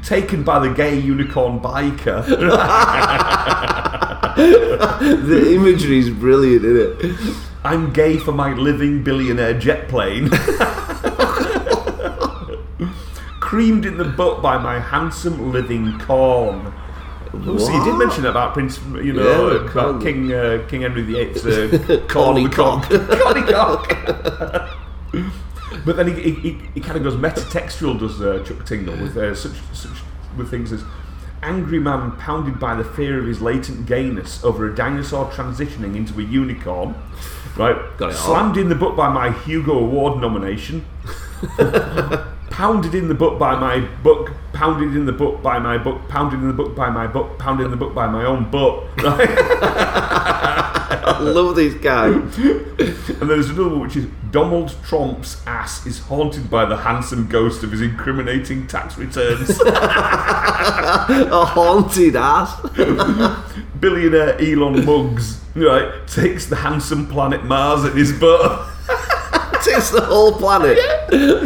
"Taken by the Gay Unicorn Biker." the imagery is brilliant, isn't it? I'm gay for my living billionaire jet plane. Creamed in the butt by my handsome living corn. Oh, so you did mention about Prince, you know, Yeah, about. King uh, King Henry VIII's uh, Corny cock. corny cock. but then he, he, he kind of goes metatextual, does uh, Chuck Tingle, with uh, such such with things as angry man pounded by the fear of his latent gayness over a dinosaur transitioning into a unicorn. Right, Got it all. slammed in the book by my Hugo Award nomination. pounded in the butt by my book, pounded in the butt by my book, pounded in the book by my book, pounded in the book by my own book. Right? I love this guy. and there's another one which is Donald Trump's ass is haunted by the handsome ghost of his incriminating tax returns. A haunted ass. Billionaire Elon Musk, right, takes the handsome planet Mars in his butt. Takes the whole planet.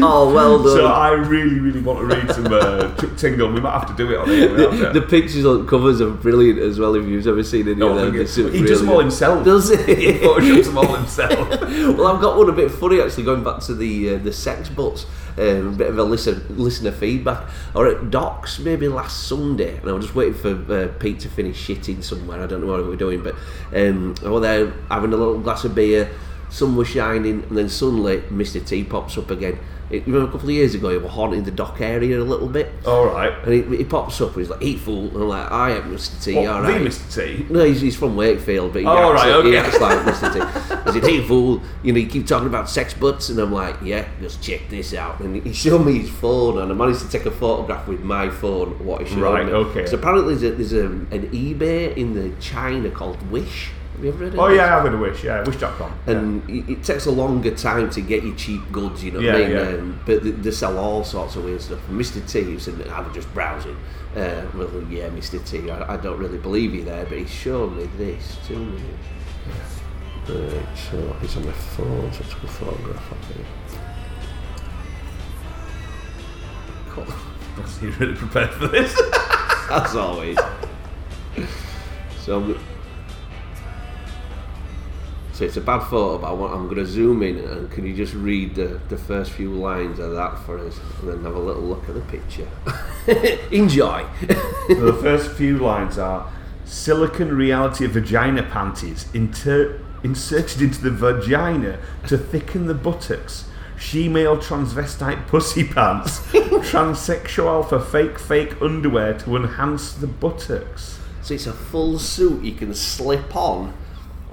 Oh, well done. So I really, really want to read some uh, Chuck Tingle. We might have to do it on here. the, the pictures on the covers are brilliant as well. If you've ever seen any Oh, of them, yeah. He does them all himself. Does He he? photoshops them all himself. well, I've got one a bit funny actually. Going back to the uh, the sex butts, um, a bit of a listener listener feedback. Or at Docs, maybe last Sunday, and I was just waiting for uh, Pete to finish shitting somewhere. I don't know what we were doing, but um, I was there having a little glass of beer. Sun was shining, and then suddenly Mr. T pops up again. It, know, a couple of years ago, he was haunting the dock area a little bit. All right. And he, he pops up and he's like, "Eat fool," and I'm like, "I am Mr. T, What, all the. Mr. T. No, he's, he's from Wakefield, but he, Oh, acts, right, like, he acts like Mr. T. He said, "Hey fool, you know, you keep talking about sex butts," and I'm like, "Yeah, just check this out." And he showed me his phone, and I managed to take a photograph with my phone. What he showed Right, me. okay. So apparently, there's, a, there's a, an eBay in the China called Wish. Have you ever heard of Oh yeah, I have had a wish. Yeah, wish.com. And it it takes a longer time to get you cheap goods, you know Yeah, what I mean? yeah. Um, but they, they sell all sorts of weird stuff. And Mr. T, who said, that I was just browsing. Uh, well, yeah, Mr. T, I, I don't really believe you there, but he showed me this to me. Right, so it's on my phone, so I took a photograph of it. Cool. You're really prepared for this. As always. so I'm, so it's a bad photo, but I want, I'm going to zoom in and can you just read the, the first few lines of that for us and then have a little look at the picture. Enjoy. So the first few lines are silicon reality vagina panties inter- inserted into the vagina to thicken the buttocks. She-male transvestite pussy pants. Transsexual for fake fake underwear to enhance the buttocks. so it's a full suit you can slip on.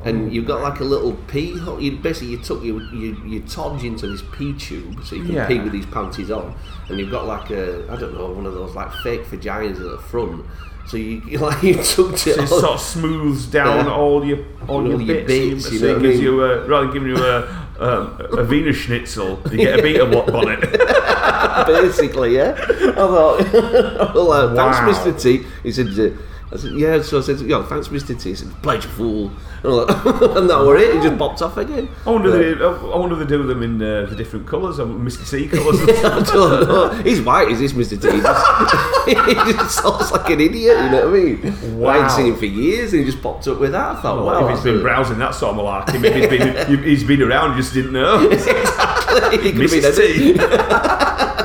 And you've got like a little pee hole. You basically you took you you you todge into this pee tube so you can Yeah. pee with these panties on, and you've got like a I don't know one of those like fake vaginas at the front. So you, you like you tucked it So it sort of smooths down Yeah. all your all, All your your bits. bits, you so know it what I gives mean? you a rather than giving you a um, a Wiener Schnitzel, you get a beta what on it. basically, yeah. I thought, well, uh, thanks, Mr. T. He said, uh, I said, yeah. So I said, yo, thanks, Mr. T. He said, pleasure, fool. And, I'm like, and that were it. He just popped off again. I wonder, But- they, I wonder they do them in uh, the different colours, um, Mr. T colours. I don't know. He's white, is this Mr. T? He just, he just sounds like an idiot, you know what I mean? Wow. I ain't seen him for years and he just popped up with that. I thought, Well, wow. if he's been browsing that sort of malarkey, maybe he's been, he's been around, you just didn't know. he could have been Mrs. any- T.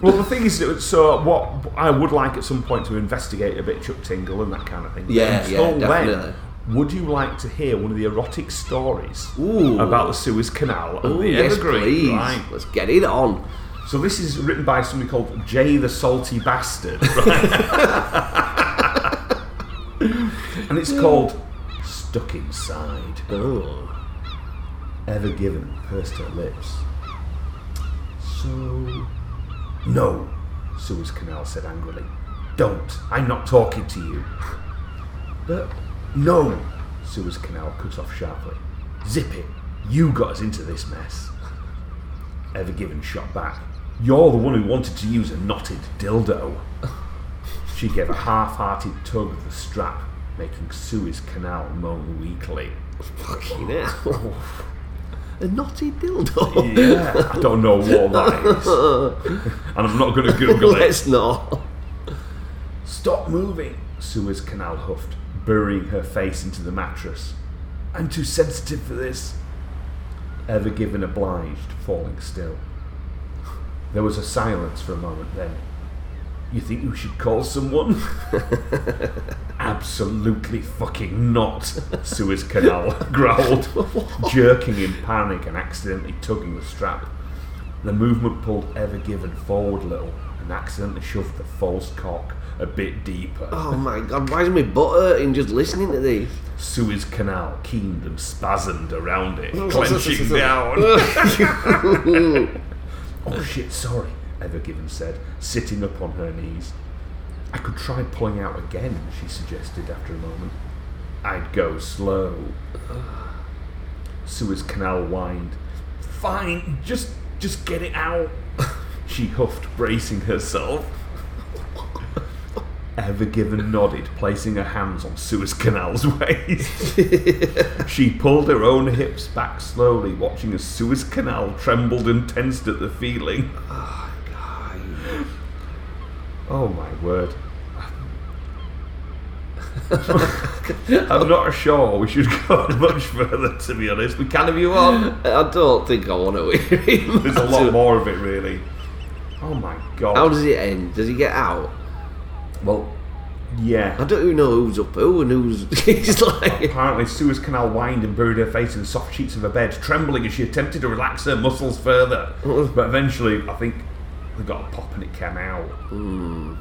well, the thing is, so uh, what I would like at some point to investigate a bit Chuck Tingle and that kind of thing. Yeah, yeah, definitely. then, would you like to hear one of the erotic stories Ooh. about the Suez Canal and Oh, the yes, Evergreen? please. Right. Let's get it on. So this is written by somebody called Jay the Salty Bastard, right? and it's called Stuck Inside. Oh. Ever given pursed her lips. So. No, Suez Canal said angrily. Don't. I'm not talking to you. But no, Suez Canal cut off sharply. Zip it. You got us into this mess. Ever given shot back. You're the one who wanted to use a knotted dildo. She gave a half-hearted tug of the strap, making Suez Canal moan weakly. Fucking hell. A knotty dildo. Yeah, I don't know what that is. And I'm not going to Google it. Let's not. Stop moving, Suez Canal huffed, burying her face into the mattress. I'm too sensitive for this. Ever given obliged, falling still. There was a silence for a moment then. You think you should call someone? Absolutely fucking not, Suez Canal growled, jerking in panic and accidentally tugging the strap. The movement pulled Ever Given forward a little and accidentally shoved the false cock a bit deeper. Oh my god, why is my butt hurting just listening to these? Suez Canal keened and spasmed around it, clenching down. oh shit, sorry, Evergiven said, sitting up on her knees. I could try pulling out again, she suggested after a moment. I'd go slow. Suez Canal whined. Fine, just just get it out. she huffed, bracing herself. Evergiven nodded, placing her hands on Suez Canal's waist. she pulled her own hips back slowly, watching as Suez Canal trembled and tensed at the feeling. Oh my word. I'm not sure we should go much further, to be honest. We can if you want. I don't think I want to. There's a lot more of it, really. Oh my god. How does it end? Does he get out? Well, Yeah. I don't even know who's up who and who's. He's like. Apparently, Suez Canal whined and buried her face in the soft sheets of her bed, trembling as she attempted to relax her muscles further. but eventually, I think they got a pop and it came out. Hmm.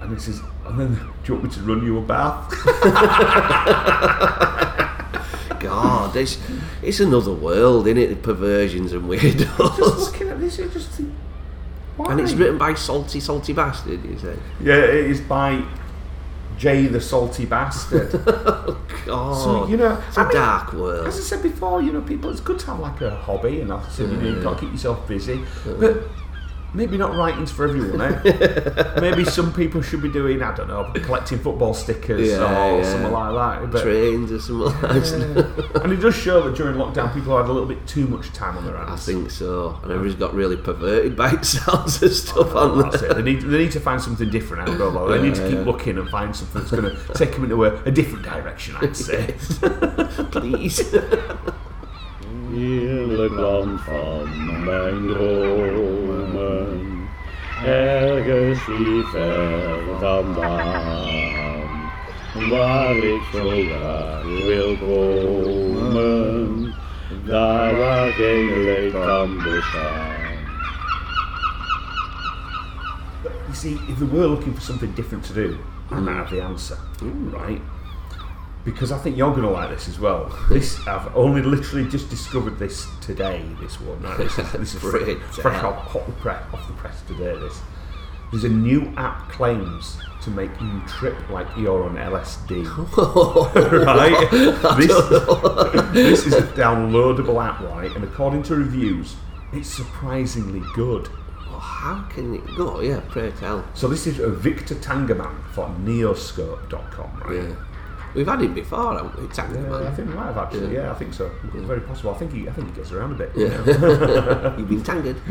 And this is, and then, do you want me to run you a bath? God, it's, it's another world, isn't it? The perversions and weirdos. just looking at this, you just think, why? and it's written by Salty Salty Bastard, you say? Yeah, it is by Jay the Salty Bastard. oh, God. So, you know, it's I a mean, dark world. As I said before, you know, people, it's good to have like a hobby, and that's you know, you've got to keep yourself busy. But maybe not writing's for everyone, eh? maybe some people should be doing, I don't know, collecting football stickers Yeah, or yeah. something like that. But, Trains or something like that. and it does show that during lockdown, people had a little bit too much time on their hands. I think so. And everybody's got really perverted by it sounds and stuff on That's it. They need, they need to find something different out of it. They need to keep yeah. looking and find something that's going to take them into a, a different direction, I'd say. Please. Heerlijk land van mijn dromen, ergens hier ver vandaan, waar ik graag wil komen, daar waar geen leed kan bestaan. You see, if they were looking for something different to do, I might have the answer, right? Because I think you're going to like this as well. This I've only literally just discovered this today. This one, right? This is, this is fresh hot the press, off the press today. This there's a new app claims to make you trip like you're on LSD. right? This, this is a downloadable app, right? And according to reviews, it's surprisingly good. Well, how can it go? Yeah, pray tell. So this is a Victor Tangermann for neoscope.com, right? Yeah. We've had him before, haven't we? Tango Yeah, I Man. think we might have actually. Yeah, I think so. Very possible. I think he, I think he gets around a bit. Yeah. You've been tangled.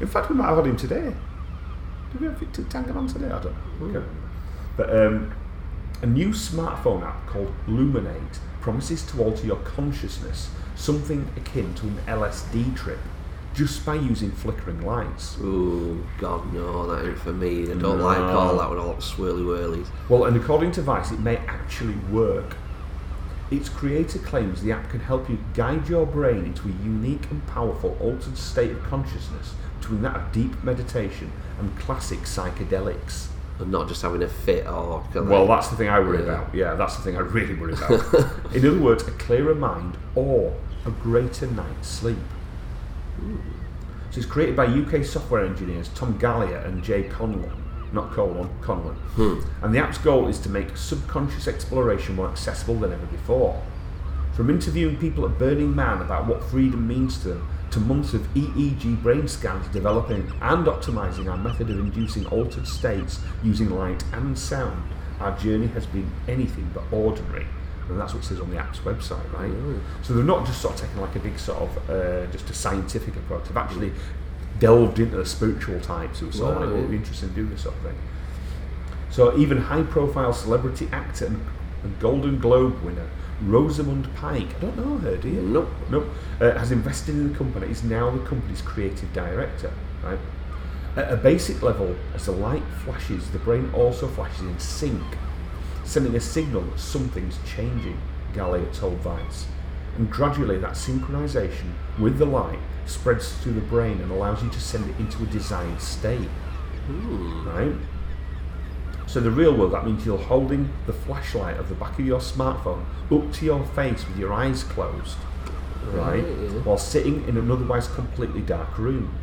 In fact, we might have had him today. Did we have Victor Tangermann today? I don't know. Okay. But um, a new smartphone app called Lumenate promises to alter your consciousness, something akin to an LSD trip, just by using flickering lights. Oh, God, no, that ain't for me. I don't No. like all that with all that swirly whirlies. Well, and according to Vice, it may actually work. Its creator claims the app can help you guide your brain into a unique and powerful altered state of consciousness between that of deep meditation and classic psychedelics. And not just having a fit or. Well, that's the thing I worry Yeah. about. Yeah, that's the thing I really worry about. In other words, a clearer mind or a greater night's sleep. So it's created by UK software engineers Tom Gallier and Jay Conlon. Not Colon, Conlon. Hmm. And the app's goal is to make subconscious exploration more accessible than ever before. From interviewing people at Burning Man about what freedom means to them, to months of EEG brain scans developing and optimizing our method of inducing altered states using light and sound, our journey has been anything but ordinary. And that's what it says on the app's website, right? So they're not just sort of taking like a big sort of uh, just a scientific approach. They've actually delved into the spiritual types who are sort of like, Right. well, we're interested in doing this sort of thing. So even high-profile celebrity actor and, and Golden Globe winner Rosamund Pike, I don't know her, do you? Nope. Nope. Uh, has invested in the company. Is now the company's creative director. Right. At a basic level, as the light flashes, the brain also flashes in sync, sending a signal that something's changing. Gallier told Vice. And gradually, that synchronization with the light spreads through the brain and allows you to send it into a desired state. Hmm. Right. So the real world, that means you're holding the flashlight of the back of your smartphone up to your face with your eyes closed, right, while sitting in an otherwise completely dark room.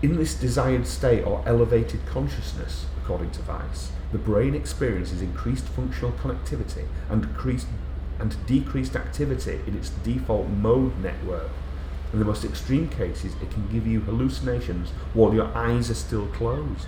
In this desired state or elevated consciousness, according to Vice, the brain experiences increased functional connectivity and and decreased activity in its default mode network. In the most extreme cases, it can give you hallucinations while your eyes are still closed.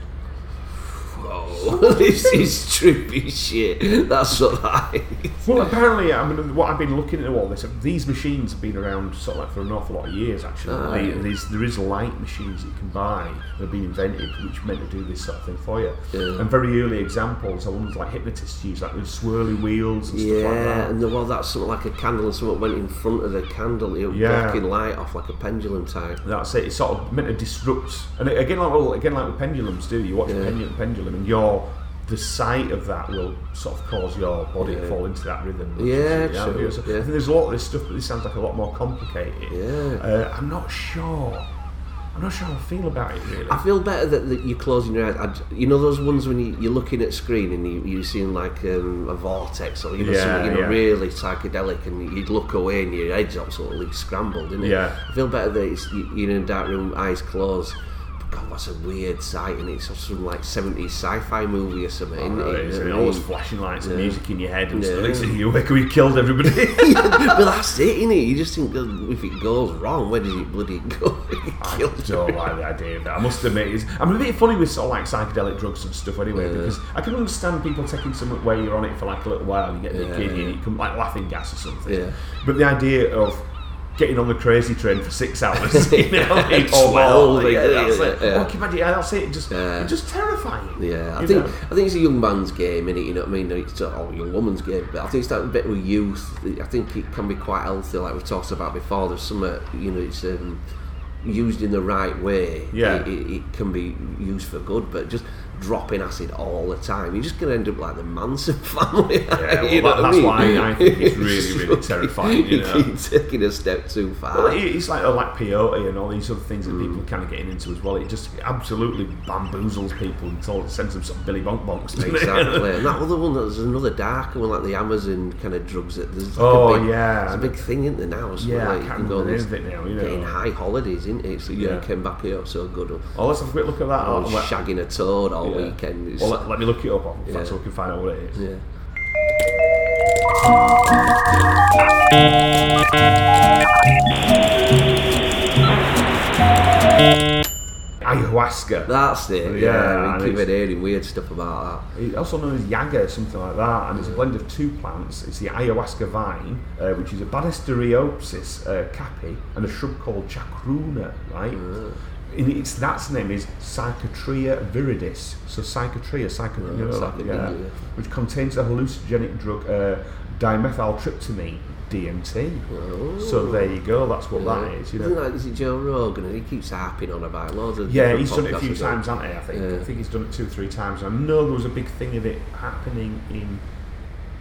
This is trippy shit. That's what that is. Well, apparently, I mean, what I've been looking into all this, these machines have been around sort of like for an awful lot of years. Actually, Ah, The- yeah. these, there is light machines that you can buy that have been invented, which are meant to do this sort of thing for you. Yeah. And very early examples are ones like hypnotists use, like the swirly wheels and stuff like Yeah, that. and the, well, that's something like a candle and something went in front of the candle. It was Yeah. blocking light off like a pendulum type. That's it. It's sort of meant to disrupt. And again, like well, again, like with pendulums do. You watch a Yeah. pendulum, pendulum, and you're the sight of that will sort of cause your body to fall into that rhythm. Yeah, true, because yeah. I think there's a lot of this stuff, but this sounds like a lot more complicated. Yeah. Uh, I'm not sure. I'm not sure how I feel about it really. I feel better that, that you're closing your eyes. I'd, you know those ones when you, you're looking at screen and you, you're seeing like um, a vortex or you know Yeah, something you know yeah. really psychedelic and you'd look away and your head's absolutely scrambled, isn't it? Yeah. I feel better that it's, you- you're in a dark room, eyes closed. That's a weird sight, and it's some like 70s sci-fi movie or something. Oh, it? it's You know all those flashing lights and music in your head and Yeah. stuff. You wake we killed everybody. but that's it, isn't it. You just think if it goes wrong, where does it bloody go? I don't like the idea of that. I must admit, it's, I'm a bit funny with sort of like psychedelic drugs and stuff anyway, because I can understand people taking something where you're on it for like a little while, you get a bit Yeah, giddy and you come like laughing gas or something. Yeah. But the idea of getting on the crazy train for six hours, you know, it's Swell, well, yeah, yeah, that's yeah, it. yeah. Oh, imagine? That's it. Just, Yeah. just terrifying. Yeah, I think know? I think it's a young man's game, innit? You know what I mean? It's a oh, young woman's game, but I think it's that bit with youth. I think it can be quite healthy, like we talked about before. There's some, uh, you know, it's um, used in the right way. Yeah. it, it, it can be used for good, but just dropping acid all the time, you're just going to end up like the Manson family. Yeah, well, you know that- that's I mean? why I think it's really, really terrifying, you know. keep taking a step too far. Well, it's like, like peyote and all these other things that people mm. are kind of getting into as well. It just absolutely bamboozles people and of sends them some Billy Bonk Bonks. Exactly, and that other one, there's another darker one, like the Amazon kind of drugs. That there's like Oh, a big, yeah. it's a big thing, isn't there now? So Yeah, like, you can't can go remember the name now, you know. Getting high holidays, isn't it? So yeah, Yeah. came back here so good. Oh, let's have a quick look at that. Oh, Oh, shagging a toad all yeah. weekend. It's, Well, let, let me look it up on Yeah. so we can find out what it is. yeah. Ayahuasca. That's it. Yeah, Yeah, and we keep it's- hearing weird stuff about that. It's also known as yagé, something like that, and it's a blend of two plants. It's the ayahuasca vine, uh, which is a Banisteriopsis uh, capi, and a shrub called chacruna, right? And its that's name is Psychotria viridis. So Psychotria, psycho, you know, psychedelic, yeah, yeah. which contains a hallucinogenic drug, uh, dimethyltryptamine, DMT. So there you go. That's what that. that is. You Isn't know. that, is it Joe Rogan? And he keeps harping on about loads of Yeah, he's done it a few times, hasn't he? I think. Yeah. I think he's done it two or three times. I know there was a big thing of it happening in.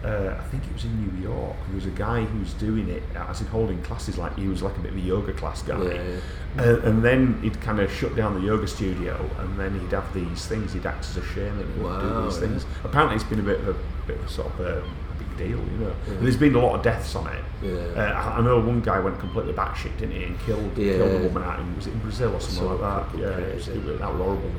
Uh, I think it was in New York. There was a guy who was doing it, as in holding classes, like he was like a bit of a yoga class guy. Yeah, Uh, and then he'd kind of shut down the yoga studio, and then he'd have these things. He'd act as a shaman and Wow, do these yeah. things. Apparently, it's been a bit of a bit of a sort of a, a big deal, you know. And there's been a lot of deaths on it. Yeah. Uh, I, I know one guy went completely batshit, didn't he, and killed Yeah. killed a woman out in was it in Brazil or something So like that. Yeah, it was, it was, that was horrible.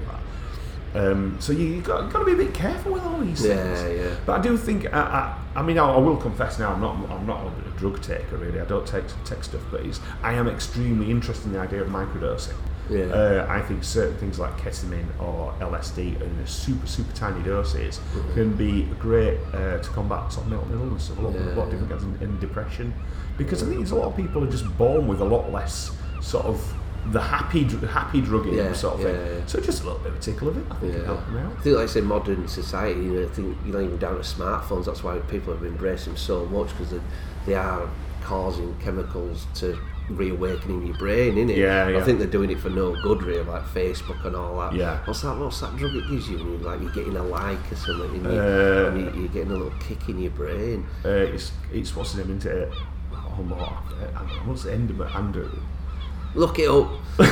Um, so you, you got, got to be a bit careful with all these Yeah, things. yeah. But I do think I, I, I mean I, I will confess now I'm not I'm not a drug taker really. I don't take take stuff, but I am extremely interested in the idea of microdosing. Yeah. Uh, I think certain things like ketamine or LSD in a super super tiny doses Mm-hmm. can be great uh, to combat sort of mental illness, a lot, Yeah, a lot of different kinds and depression, because I think there's a lot of people are just born with a lot less sort of the happy happy drug in them Yeah, sort of yeah, thing. yeah. So just a little bit of a tickle of it, I think, help them I think, like I say, modern society, you know, I think, you know, even down to smartphones, that's why people have embraced them so much because they, they are causing chemicals to reawaken in your brain, innit? Yeah, I think they're doing it for no good, really, like Facebook and all that. Yeah. What's that? What's that drug it gives you? And you're like you're getting a like or something, and, you, Uh, and you, you're getting a little kick in your brain. Uh, it's it's what's the name into it? Oh, no, uh, what's the end of it? Andrew. Look it up.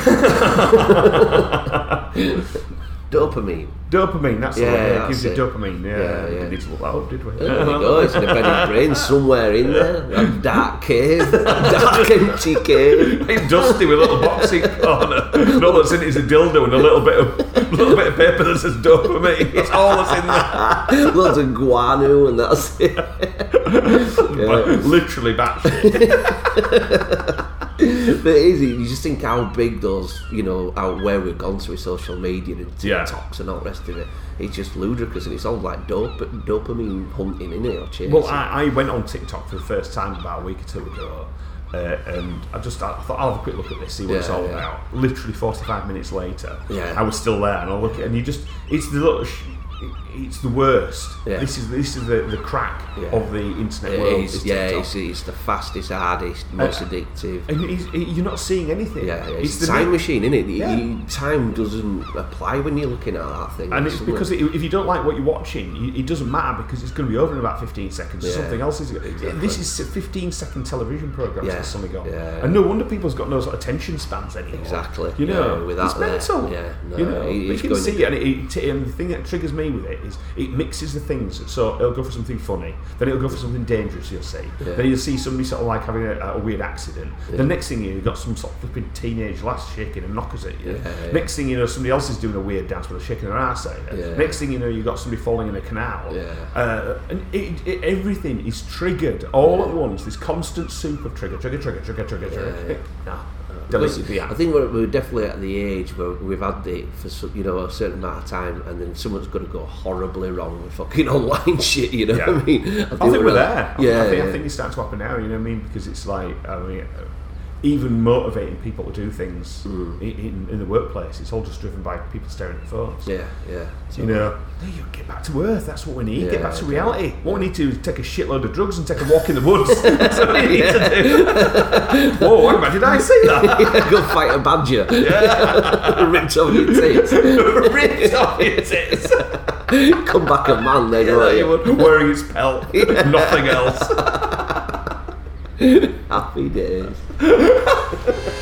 Dopamine. Dopamine, that's Yeah, the one. Yeah, it gives you dopamine. Yeah, Yeah, yeah. We need to look that up, did we? There you go. It's in a bedded brain somewhere in there. A dark cave, a dark empty cave. It's dusty with a little boxing corner. And all that's in it is a dildo and a little bit of little bit of paper that says dopamine. That's all that's in there. Loads of guano and that's it. But literally batshit. But it is, you just think how big those, you know, how where we've gone to with social media and Yeah. TikToks and all the rest of it. It's just ludicrous and it's all like dope, dopamine hunting, in it? Or chasing. Well, I, I went on TikTok for the first time about a week or two ago. Uh, and I just I thought I'll have a quick look at this, see what it's all yeah. about. Literally 45 minutes later, Yeah. I was still there, and I look at and you just it's the little sh- it's the worst. Yeah. This is this is the, the crack Yeah. of the internet It world. is, yeah, it's, it's the fastest, hardest, most Uh, addictive. and it, you're not seeing anything. Yeah, yeah, it's, the time machine, isn't it? Yeah. You, time doesn't apply when you're looking at that thing. And it's Something- because it, if you don't like what you're watching, you, it doesn't matter because it's going to be over in about 15 seconds. Something else is. exactly. This is a 15 second television programs Yeah, suddenly yeah. And no wonder people's got no sort of attention spans anymore. Exactly, You know, with that it's mental. yeah, no, you know, it- you can see it, and, it, and the thing that triggers me with it is it mixes the things. So it'll go for something funny, then it'll go for something dangerous. You'll see. Yeah. Then you'll see somebody sort of like having a, a weird accident. The next thing you, know, you've got some sort of flipping teenage lass shaking and knockers at you. Yeah, yeah. Next thing you know, somebody else is doing a weird dance with a shaking their ass at you. Yeah. Next thing you know, you've got somebody falling in a canal. Yeah. Uh, and it, it, everything is triggered all at once. This constant soup of trigger, trigger, trigger, trigger, trigger, trigger. Yeah. I think we're, we're definitely at the age where we've had it for some, you know a certain amount of time, and then someone's going to go horribly wrong with fucking online shit. You know Yeah. what I mean? I think we're there. Yeah, I think, yeah. I think it's starting to happen now. You know what I mean? Because it's like, I mean, even motivating people to do things Mm. in, in, the workplace. It's all just driven by people staring at phones. yeah, yeah. You know, hey, you get back to earth. That's what we need. Yeah, get back to reality. What we need to do is take a shitload of drugs and take a walk in the woods. That's what we need to do. Whoa, hang on, did I say that? go fight a badger. Ripped off your tits. Ripped off your tits. Come back a man then. Yeah, you? would. Wearing his pelt. Nothing else. Happy days. You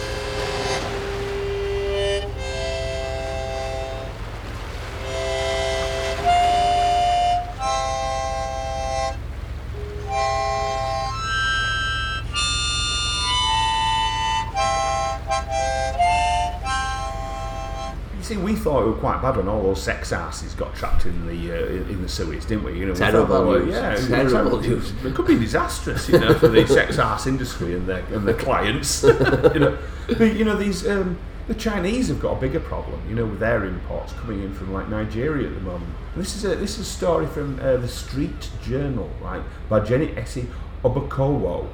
we thought quite bad when all those sex asses got trapped in the uh, in the sewage, didn't we? You know, Terrible news. Yeah, it Terrible news. It could be disastrous, you know, for the sex ass industry and their and their clients. you know, but, you know these. Um, the Chinese have got a bigger problem, you know, with their imports coming in from like Nigeria at the moment. And this is a this is a story from uh, the Street Journal, right, by Jenny Essie Obakowo,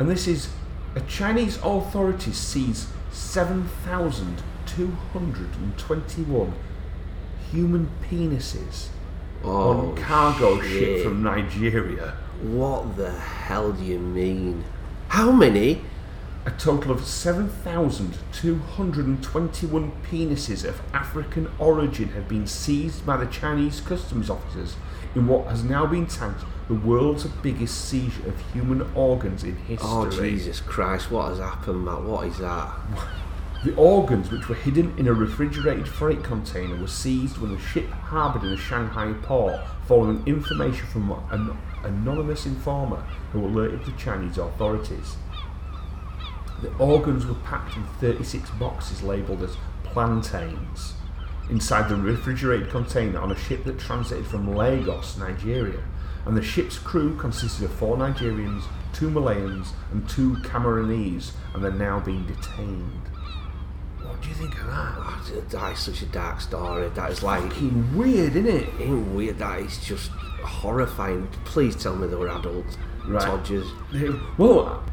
and this is a Chinese authorities seize seven thousand two hundred and twenty-one human penises Oh, on cargo ship from Nigeria. What the hell do you mean? How many? A total of 7,221 penises of African origin have been seized by the Chinese customs officers in what has now been tagged the world's biggest seizure of human organs in oh, history. Oh Jesus Christ! What has happened, Matt? What is that? The organs, which were hidden in a refrigerated freight container, were seized when the ship harboured in a Shanghai port following information from an anonymous informer who alerted the Chinese authorities. The organs were packed in 36 boxes labelled as plantains inside the refrigerated container on a ship that transited from Lagos, Nigeria. And the ship's crew consisted of four Nigerians, two Malayans, and two Cameroonese, and they're now being detained. What do you think of that? Oh, that is such a dark story. That is like Fucking weird, isn't it? ain't weird. That is just horrifying. Please tell me they were adults. Right. Todgers. Well,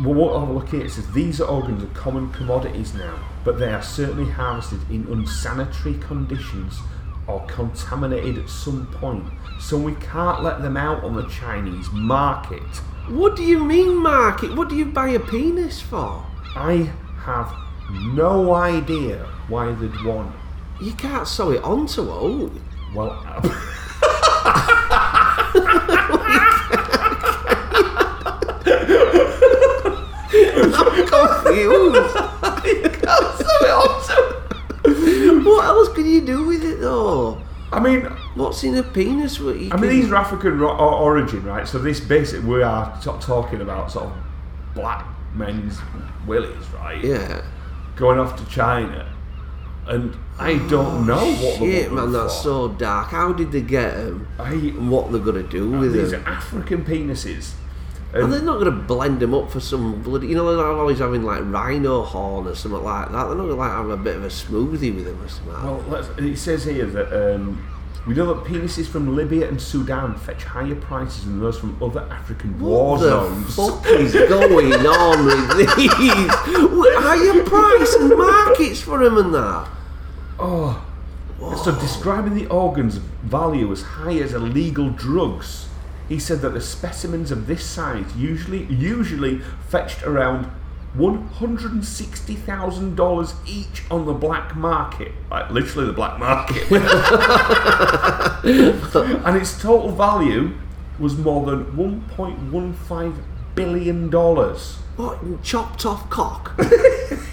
well, what I've looked here it says these organs are common commodities now, but they are certainly harvested in unsanitary conditions or contaminated at some point, so we can't let them out on the Chinese market. What do you mean, market? What do you buy a penis for? I have no idea why they'd want. You can't sew it onto old. Well, Confused. what else can you do with it though? I mean, What's in a penis? What you I mean, these are African ro- or- origin, right? So this basically we are of talking about sort of black men's willies, right? Yeah. Going off to China, and I don't know what Shit, man, that's so dark. How did they get them? I, And what they're gonna do with these them? are African penises. And And they're not going to blend them up for some bloody. You know, they're not always having like rhino horn or something like that. They're not going to like have a bit of a smoothie with them or something. well, it says here that um, we know that penises from Libya and Sudan fetch higher prices than those from other African war what the zones. fuck is going on with these? Higher price and markets for them and that. Oh, What So describing the organ's value as high as illegal drugs, he said that the specimens of this size usually usually fetched around one hundred and sixty thousand dollars each on the black market, like literally the black market. and its total value was more than one point one five billion What chopped off cock?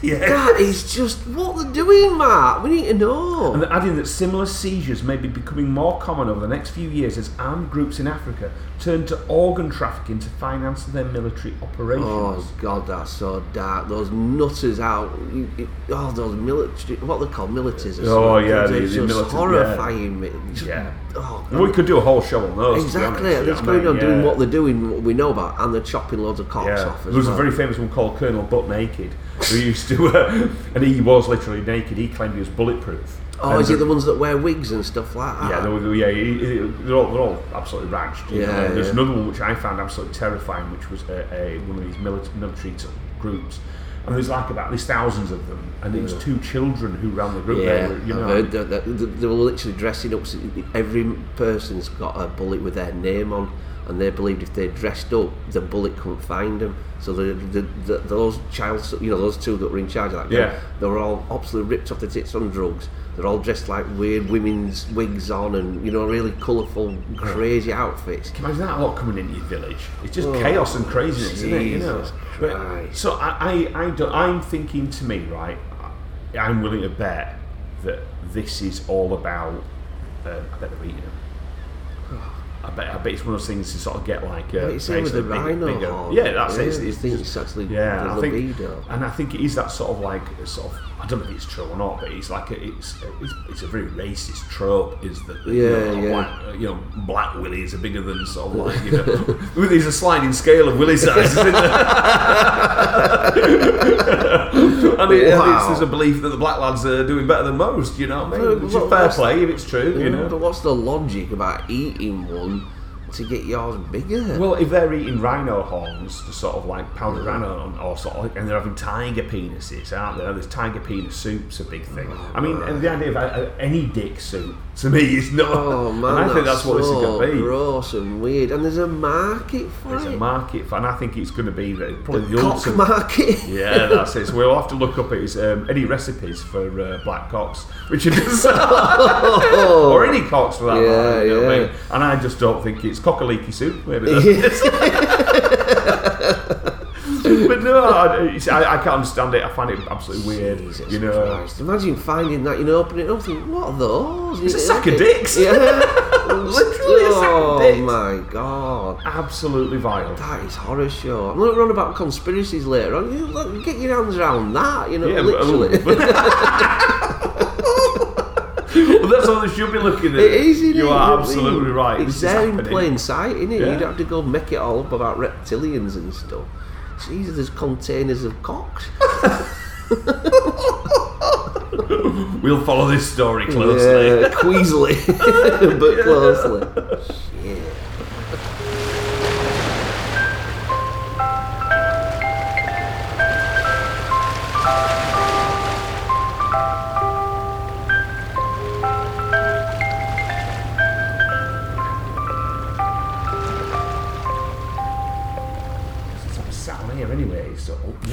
Yeah. that is just what they're doing, Mark. We need to know. And they're adding that similar seizures may be becoming more common over the next few years as armed groups in Africa turn to organ trafficking to finance their military operations. Oh God, that's so dark. Those nutters out. You, you, oh, those military. What they call militaries. Oh, yeah, They're the- the just military, horrifying me. Just- Yeah. Oh, we could do a whole show on those. Exactly, honest, and you it's know what I going on doing what they're doing, what we know about, and they're chopping loads of cocks Yeah, off as there was well. a very famous one called Colonel Butt Naked, who used to, uh, and he was literally naked. He claimed he was bulletproof. oh, And is it the- ones that wear wigs and stuff like that? Yeah, they were, yeah, he- he- they're all, they're all absolutely you Yeah, know. There's yeah. another one which I found absolutely terrifying, which was a, a, one of these military, military groups. And there's like about these thousands of them, and it was two children who ran the group. Yeah, they were, you know, heard that, that, that they were literally dressing up. Every person's got a bullet with their name on, and they believed if they dressed up, the bullet couldn't find them. So the, the, the, those child, you know, those two that were in charge of that, Yeah. gang, they were all absolutely ripped off the tits on drugs. They're all dressed like weird women's wigs on, and you know, really colourful, crazy outfits. Can you imagine that a lot coming into your village? It's just Oh, chaos and craziness, isn't it? You know. But- so I, I, I don't, I'm thinking to me, right? I'm willing to bet that this is all about. Um, I bet they're eating them. I bet, I bet it's one of those things to sort of get like. Uh, you say with the bigger- rhino bigger- Yeah, that's Yeah, it. It's, you it's, it's actually yeah, I think, and I think it is that sort of like sort of. I don't know if it's true or not, but it's like a, it's, it's it's a very racist trope. Is that you Yeah, know, yeah. Black, uh, you know black willies are bigger than sort of like you know. there's a sliding scale of willy sizes in there. and it, and it's, Wow. there's a belief that the black lads are doing better than most. You know, what I mean, But which what- is fair play if it's true. You know. But what's the logic about eating one to get yours bigger? Well, if they're eating rhino horns to sort of like powdered rhino or sort of, and they're having tiger penises, aren't they? This tiger penis soup's a big thing. I mean, and the idea of uh, any dick soup to me is not. oh man, I think that's what this is going to be. gross and weird. And there's a market for There's it. There's a market for, and I think it's going to be the, probably the, the cock ultimate. market. Yeah, that's it. So we'll have to look up his, um, any recipes for uh, black cocks, which does. or any cocks for that Yeah, matter. You know what I yeah. mean? And I just don't think it's cock-a-leekie soup. Maybe that's but no, I, I, I can't understand it. I find it absolutely weird. Jesus you know, Christ. Imagine finding that, you know, opening it up, thinking, what are those? It's a sack of dicks. Yeah. Literally a sack of oh, dicks. oh my god. absolutely vile. That is horror show. I'm going to run about conspiracies later on. You look, Get your hands around that, you know, Yeah, but- um, literally. Well, that's all they should be looking at. It is, isn't You it? are You absolutely right. It's there in plain sight, isn't it? Yeah. You'd have to go make it all up about reptilians and stuff. Jesus, there's containers of cocks. We'll follow this story closely. Yeah, queasily, but closely. Yeah.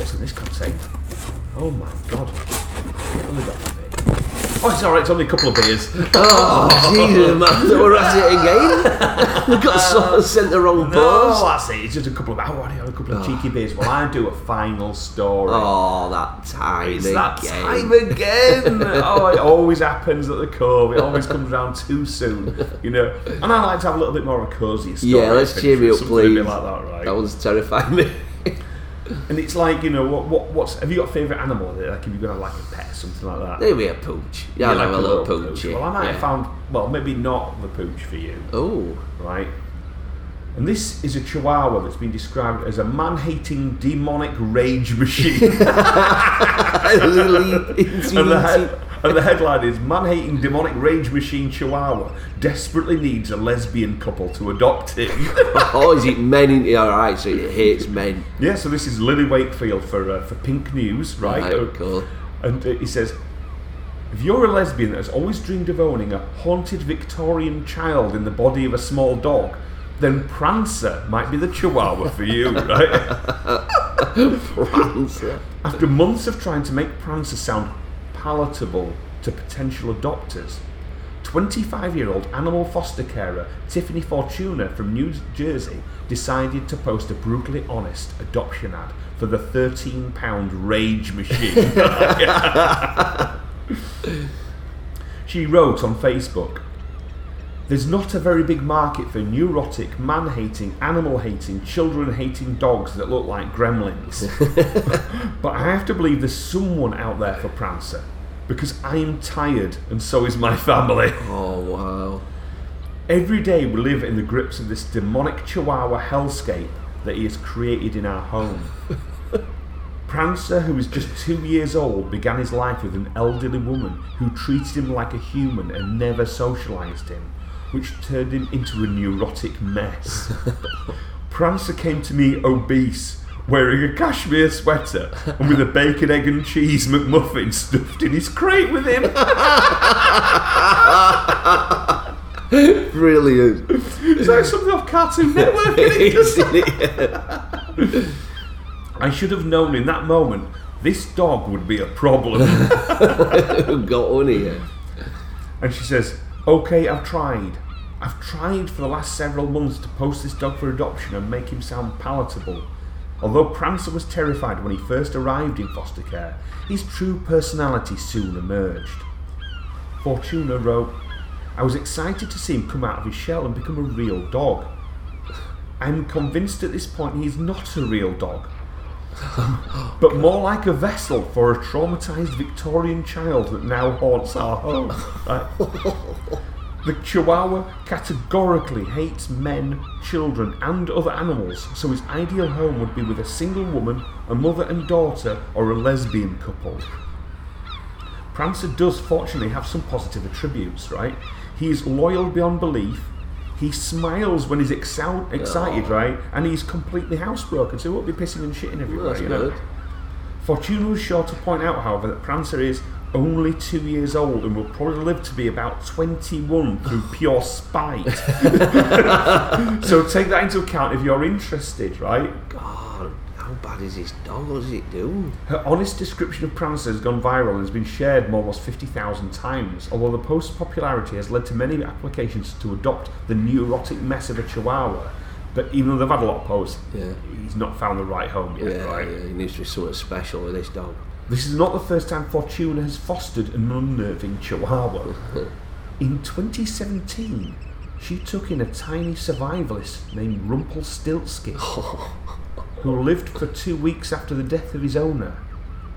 Oh, what's in this contain? Oh my god. What have we got for me? Oh, it's alright, it's only a couple of beers. Oh, Jesus, man, we're at it again. we got so, sent the wrong No, post. that's it. It's just a couple of. Oh, I had a couple of oh. cheeky beers. Well, I do a final story. Oh, that time It's again. that time again. oh, it always happens at the Cove. It always comes round too soon, you know. And I like to have a little bit more of a cosy story. Yeah, let's cheer me up, please. like that, right? That one's terrifying me. and it's like you know, what, what, what's have you got a favourite animal? Like, if you're gonna like a pet, or something like that. Maybe a pooch. Yeah, like a little pooch. Well, I might have found. Well, maybe not the pooch for you, Oh, right? And this is a Chihuahua that's been described as a man-hating demonic rage machine. and, the and the headline is Man-hating demonic rage machine Chihuahua desperately needs a lesbian couple to adopt him. oh, is it men? In, all right, so it hates men. yeah, so this is Lily Wakefield for uh, for Pink News, right? Right, Uh, cool. And uh, he says, If you're a lesbian that has always dreamed of owning a haunted Victorian child in the body of a small dog, then Prancer might be the chihuahua for you, right? Prancer. After months of trying to make Prancer sound palatable to potential adopters, 25 year old animal foster carer Tiffany Fortuna from New Jersey decided to post a brutally honest adoption ad for the 13 pound rage machine. she wrote on Facebook There's not a very big market for neurotic, man hating, animal hating, children hating dogs that look like gremlins. but I have to believe there's someone out there for Prancer because I'm tired and so is my family. Oh wow. Every day we live in the grips of this demonic chihuahua hellscape that he has created in our home. Prancer, who is just two years old, began his life with an elderly woman who treated him like a human and never socialised him, which turned him into a neurotic mess. Prancer came to me obese, wearing a cashmere sweater and with a bacon, egg, and cheese McMuffin stuffed in his crate with him. Brilliant. It's like something off Cartoon Network. isn't it? I should have known in that moment this dog would be a problem. Got on here? And she says, Okay, I've tried. I've tried for the last several months to post this dog for adoption and make him sound palatable. Although Prancer was terrified when he first arrived in foster care, his true personality soon emerged. Fortuna wrote, I was excited to see him come out of his shell and become a real dog. I'm convinced at this point he is not a real dog, but more like a vessel for a traumatized Victorian child that now haunts our home. Right? The Chihuahua categorically hates men, children, and other animals, so his ideal home would be with a single woman, a mother and daughter, or a lesbian couple. Prancer does fortunately have some positive attributes, right? He is loyal beyond belief. He smiles when he's excited, right? And he's completely housebroken, so he won't be pissing and shitting everywhere, That's you know. good. Fortuna was sure to point out, however, that Prancer is only two years old and will probably live to be about 21 through pure spite. so take that into account if you're interested, right? God, how bad is this dog? What does it do? Her honest description of Prancer has gone viral and has been shared more than 50,000 times, although the post's popularity has led to many applications to adopt the neurotic mess of a chihuahua. But even though they've had a lot of posts, Yeah. he's not found the right home yet, Yeah, right? yeah, he needs to be something special with this dog. This is not the first time Fortuna has fostered an unnerving chihuahua. In 2017, she took in a tiny survivalist named Rumpelstiltskin, who lived for two weeks after the death of his owner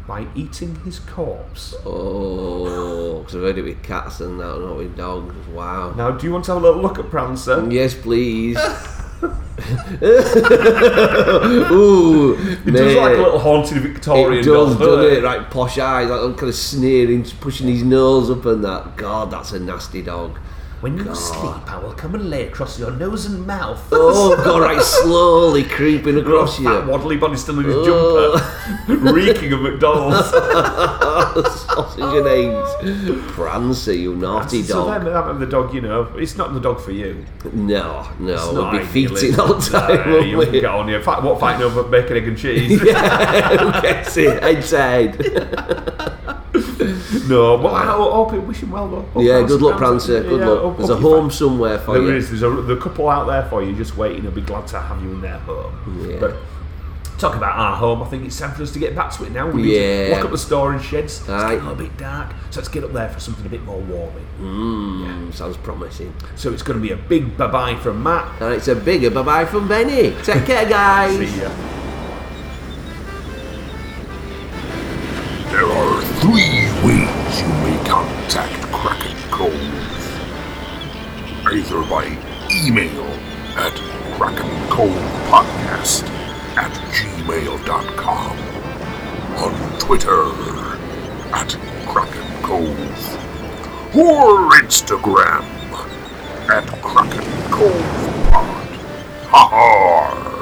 by eating his corpse. Oh, because I've heard it with cats and that, not with dogs. Wow. Now, do you want to have a little look at Prancer? Yes, please. Ooh, It does like a little haunted Victorian It does, dog, doesn't doesn't it? Like posh eyes, like kind of sneering, pushing his nose up and that. God, that's a nasty dog. When you sleep, I will come and lay across your nose and mouth. Oh, God, right, slowly creeping across you. waddly body still in his Oh. jumper, reeking of McDonald's. Sausage and eggs. Prancer, you naughty so dog. that, that the dog, you know, it's not the dog for you. No, no, It's we'll not be feeding all the time. Won't you get on here. Fight, what fighting over bacon, egg, and cheese? yeah, Who gets it? Head to head. No, but I hope it wish him well though. Hope Yeah, Prancer- good luck, Prancer. Good yeah, luck. hope- There's hope a home somewhere for There you. is. There's a the couple out there for you, just waiting. They'll be glad to have you in their home. Yeah. But talk about our home. I think it's time for us to get back to it now. We need Yeah. to lock up the storage sheds. It's Aye. getting a little bit dark, so let's get up there for something a bit more warming. Mm, sounds promising. So it's going to be a big bye bye from Matt. And it's a bigger bye bye from Benny. Take care, guys. See ya. Contact Kraken Cove. Either by email at krakencovepodcast at gmail.com, on Twitter at Kraken Cove, or Instagram at Kraken. Ha ha!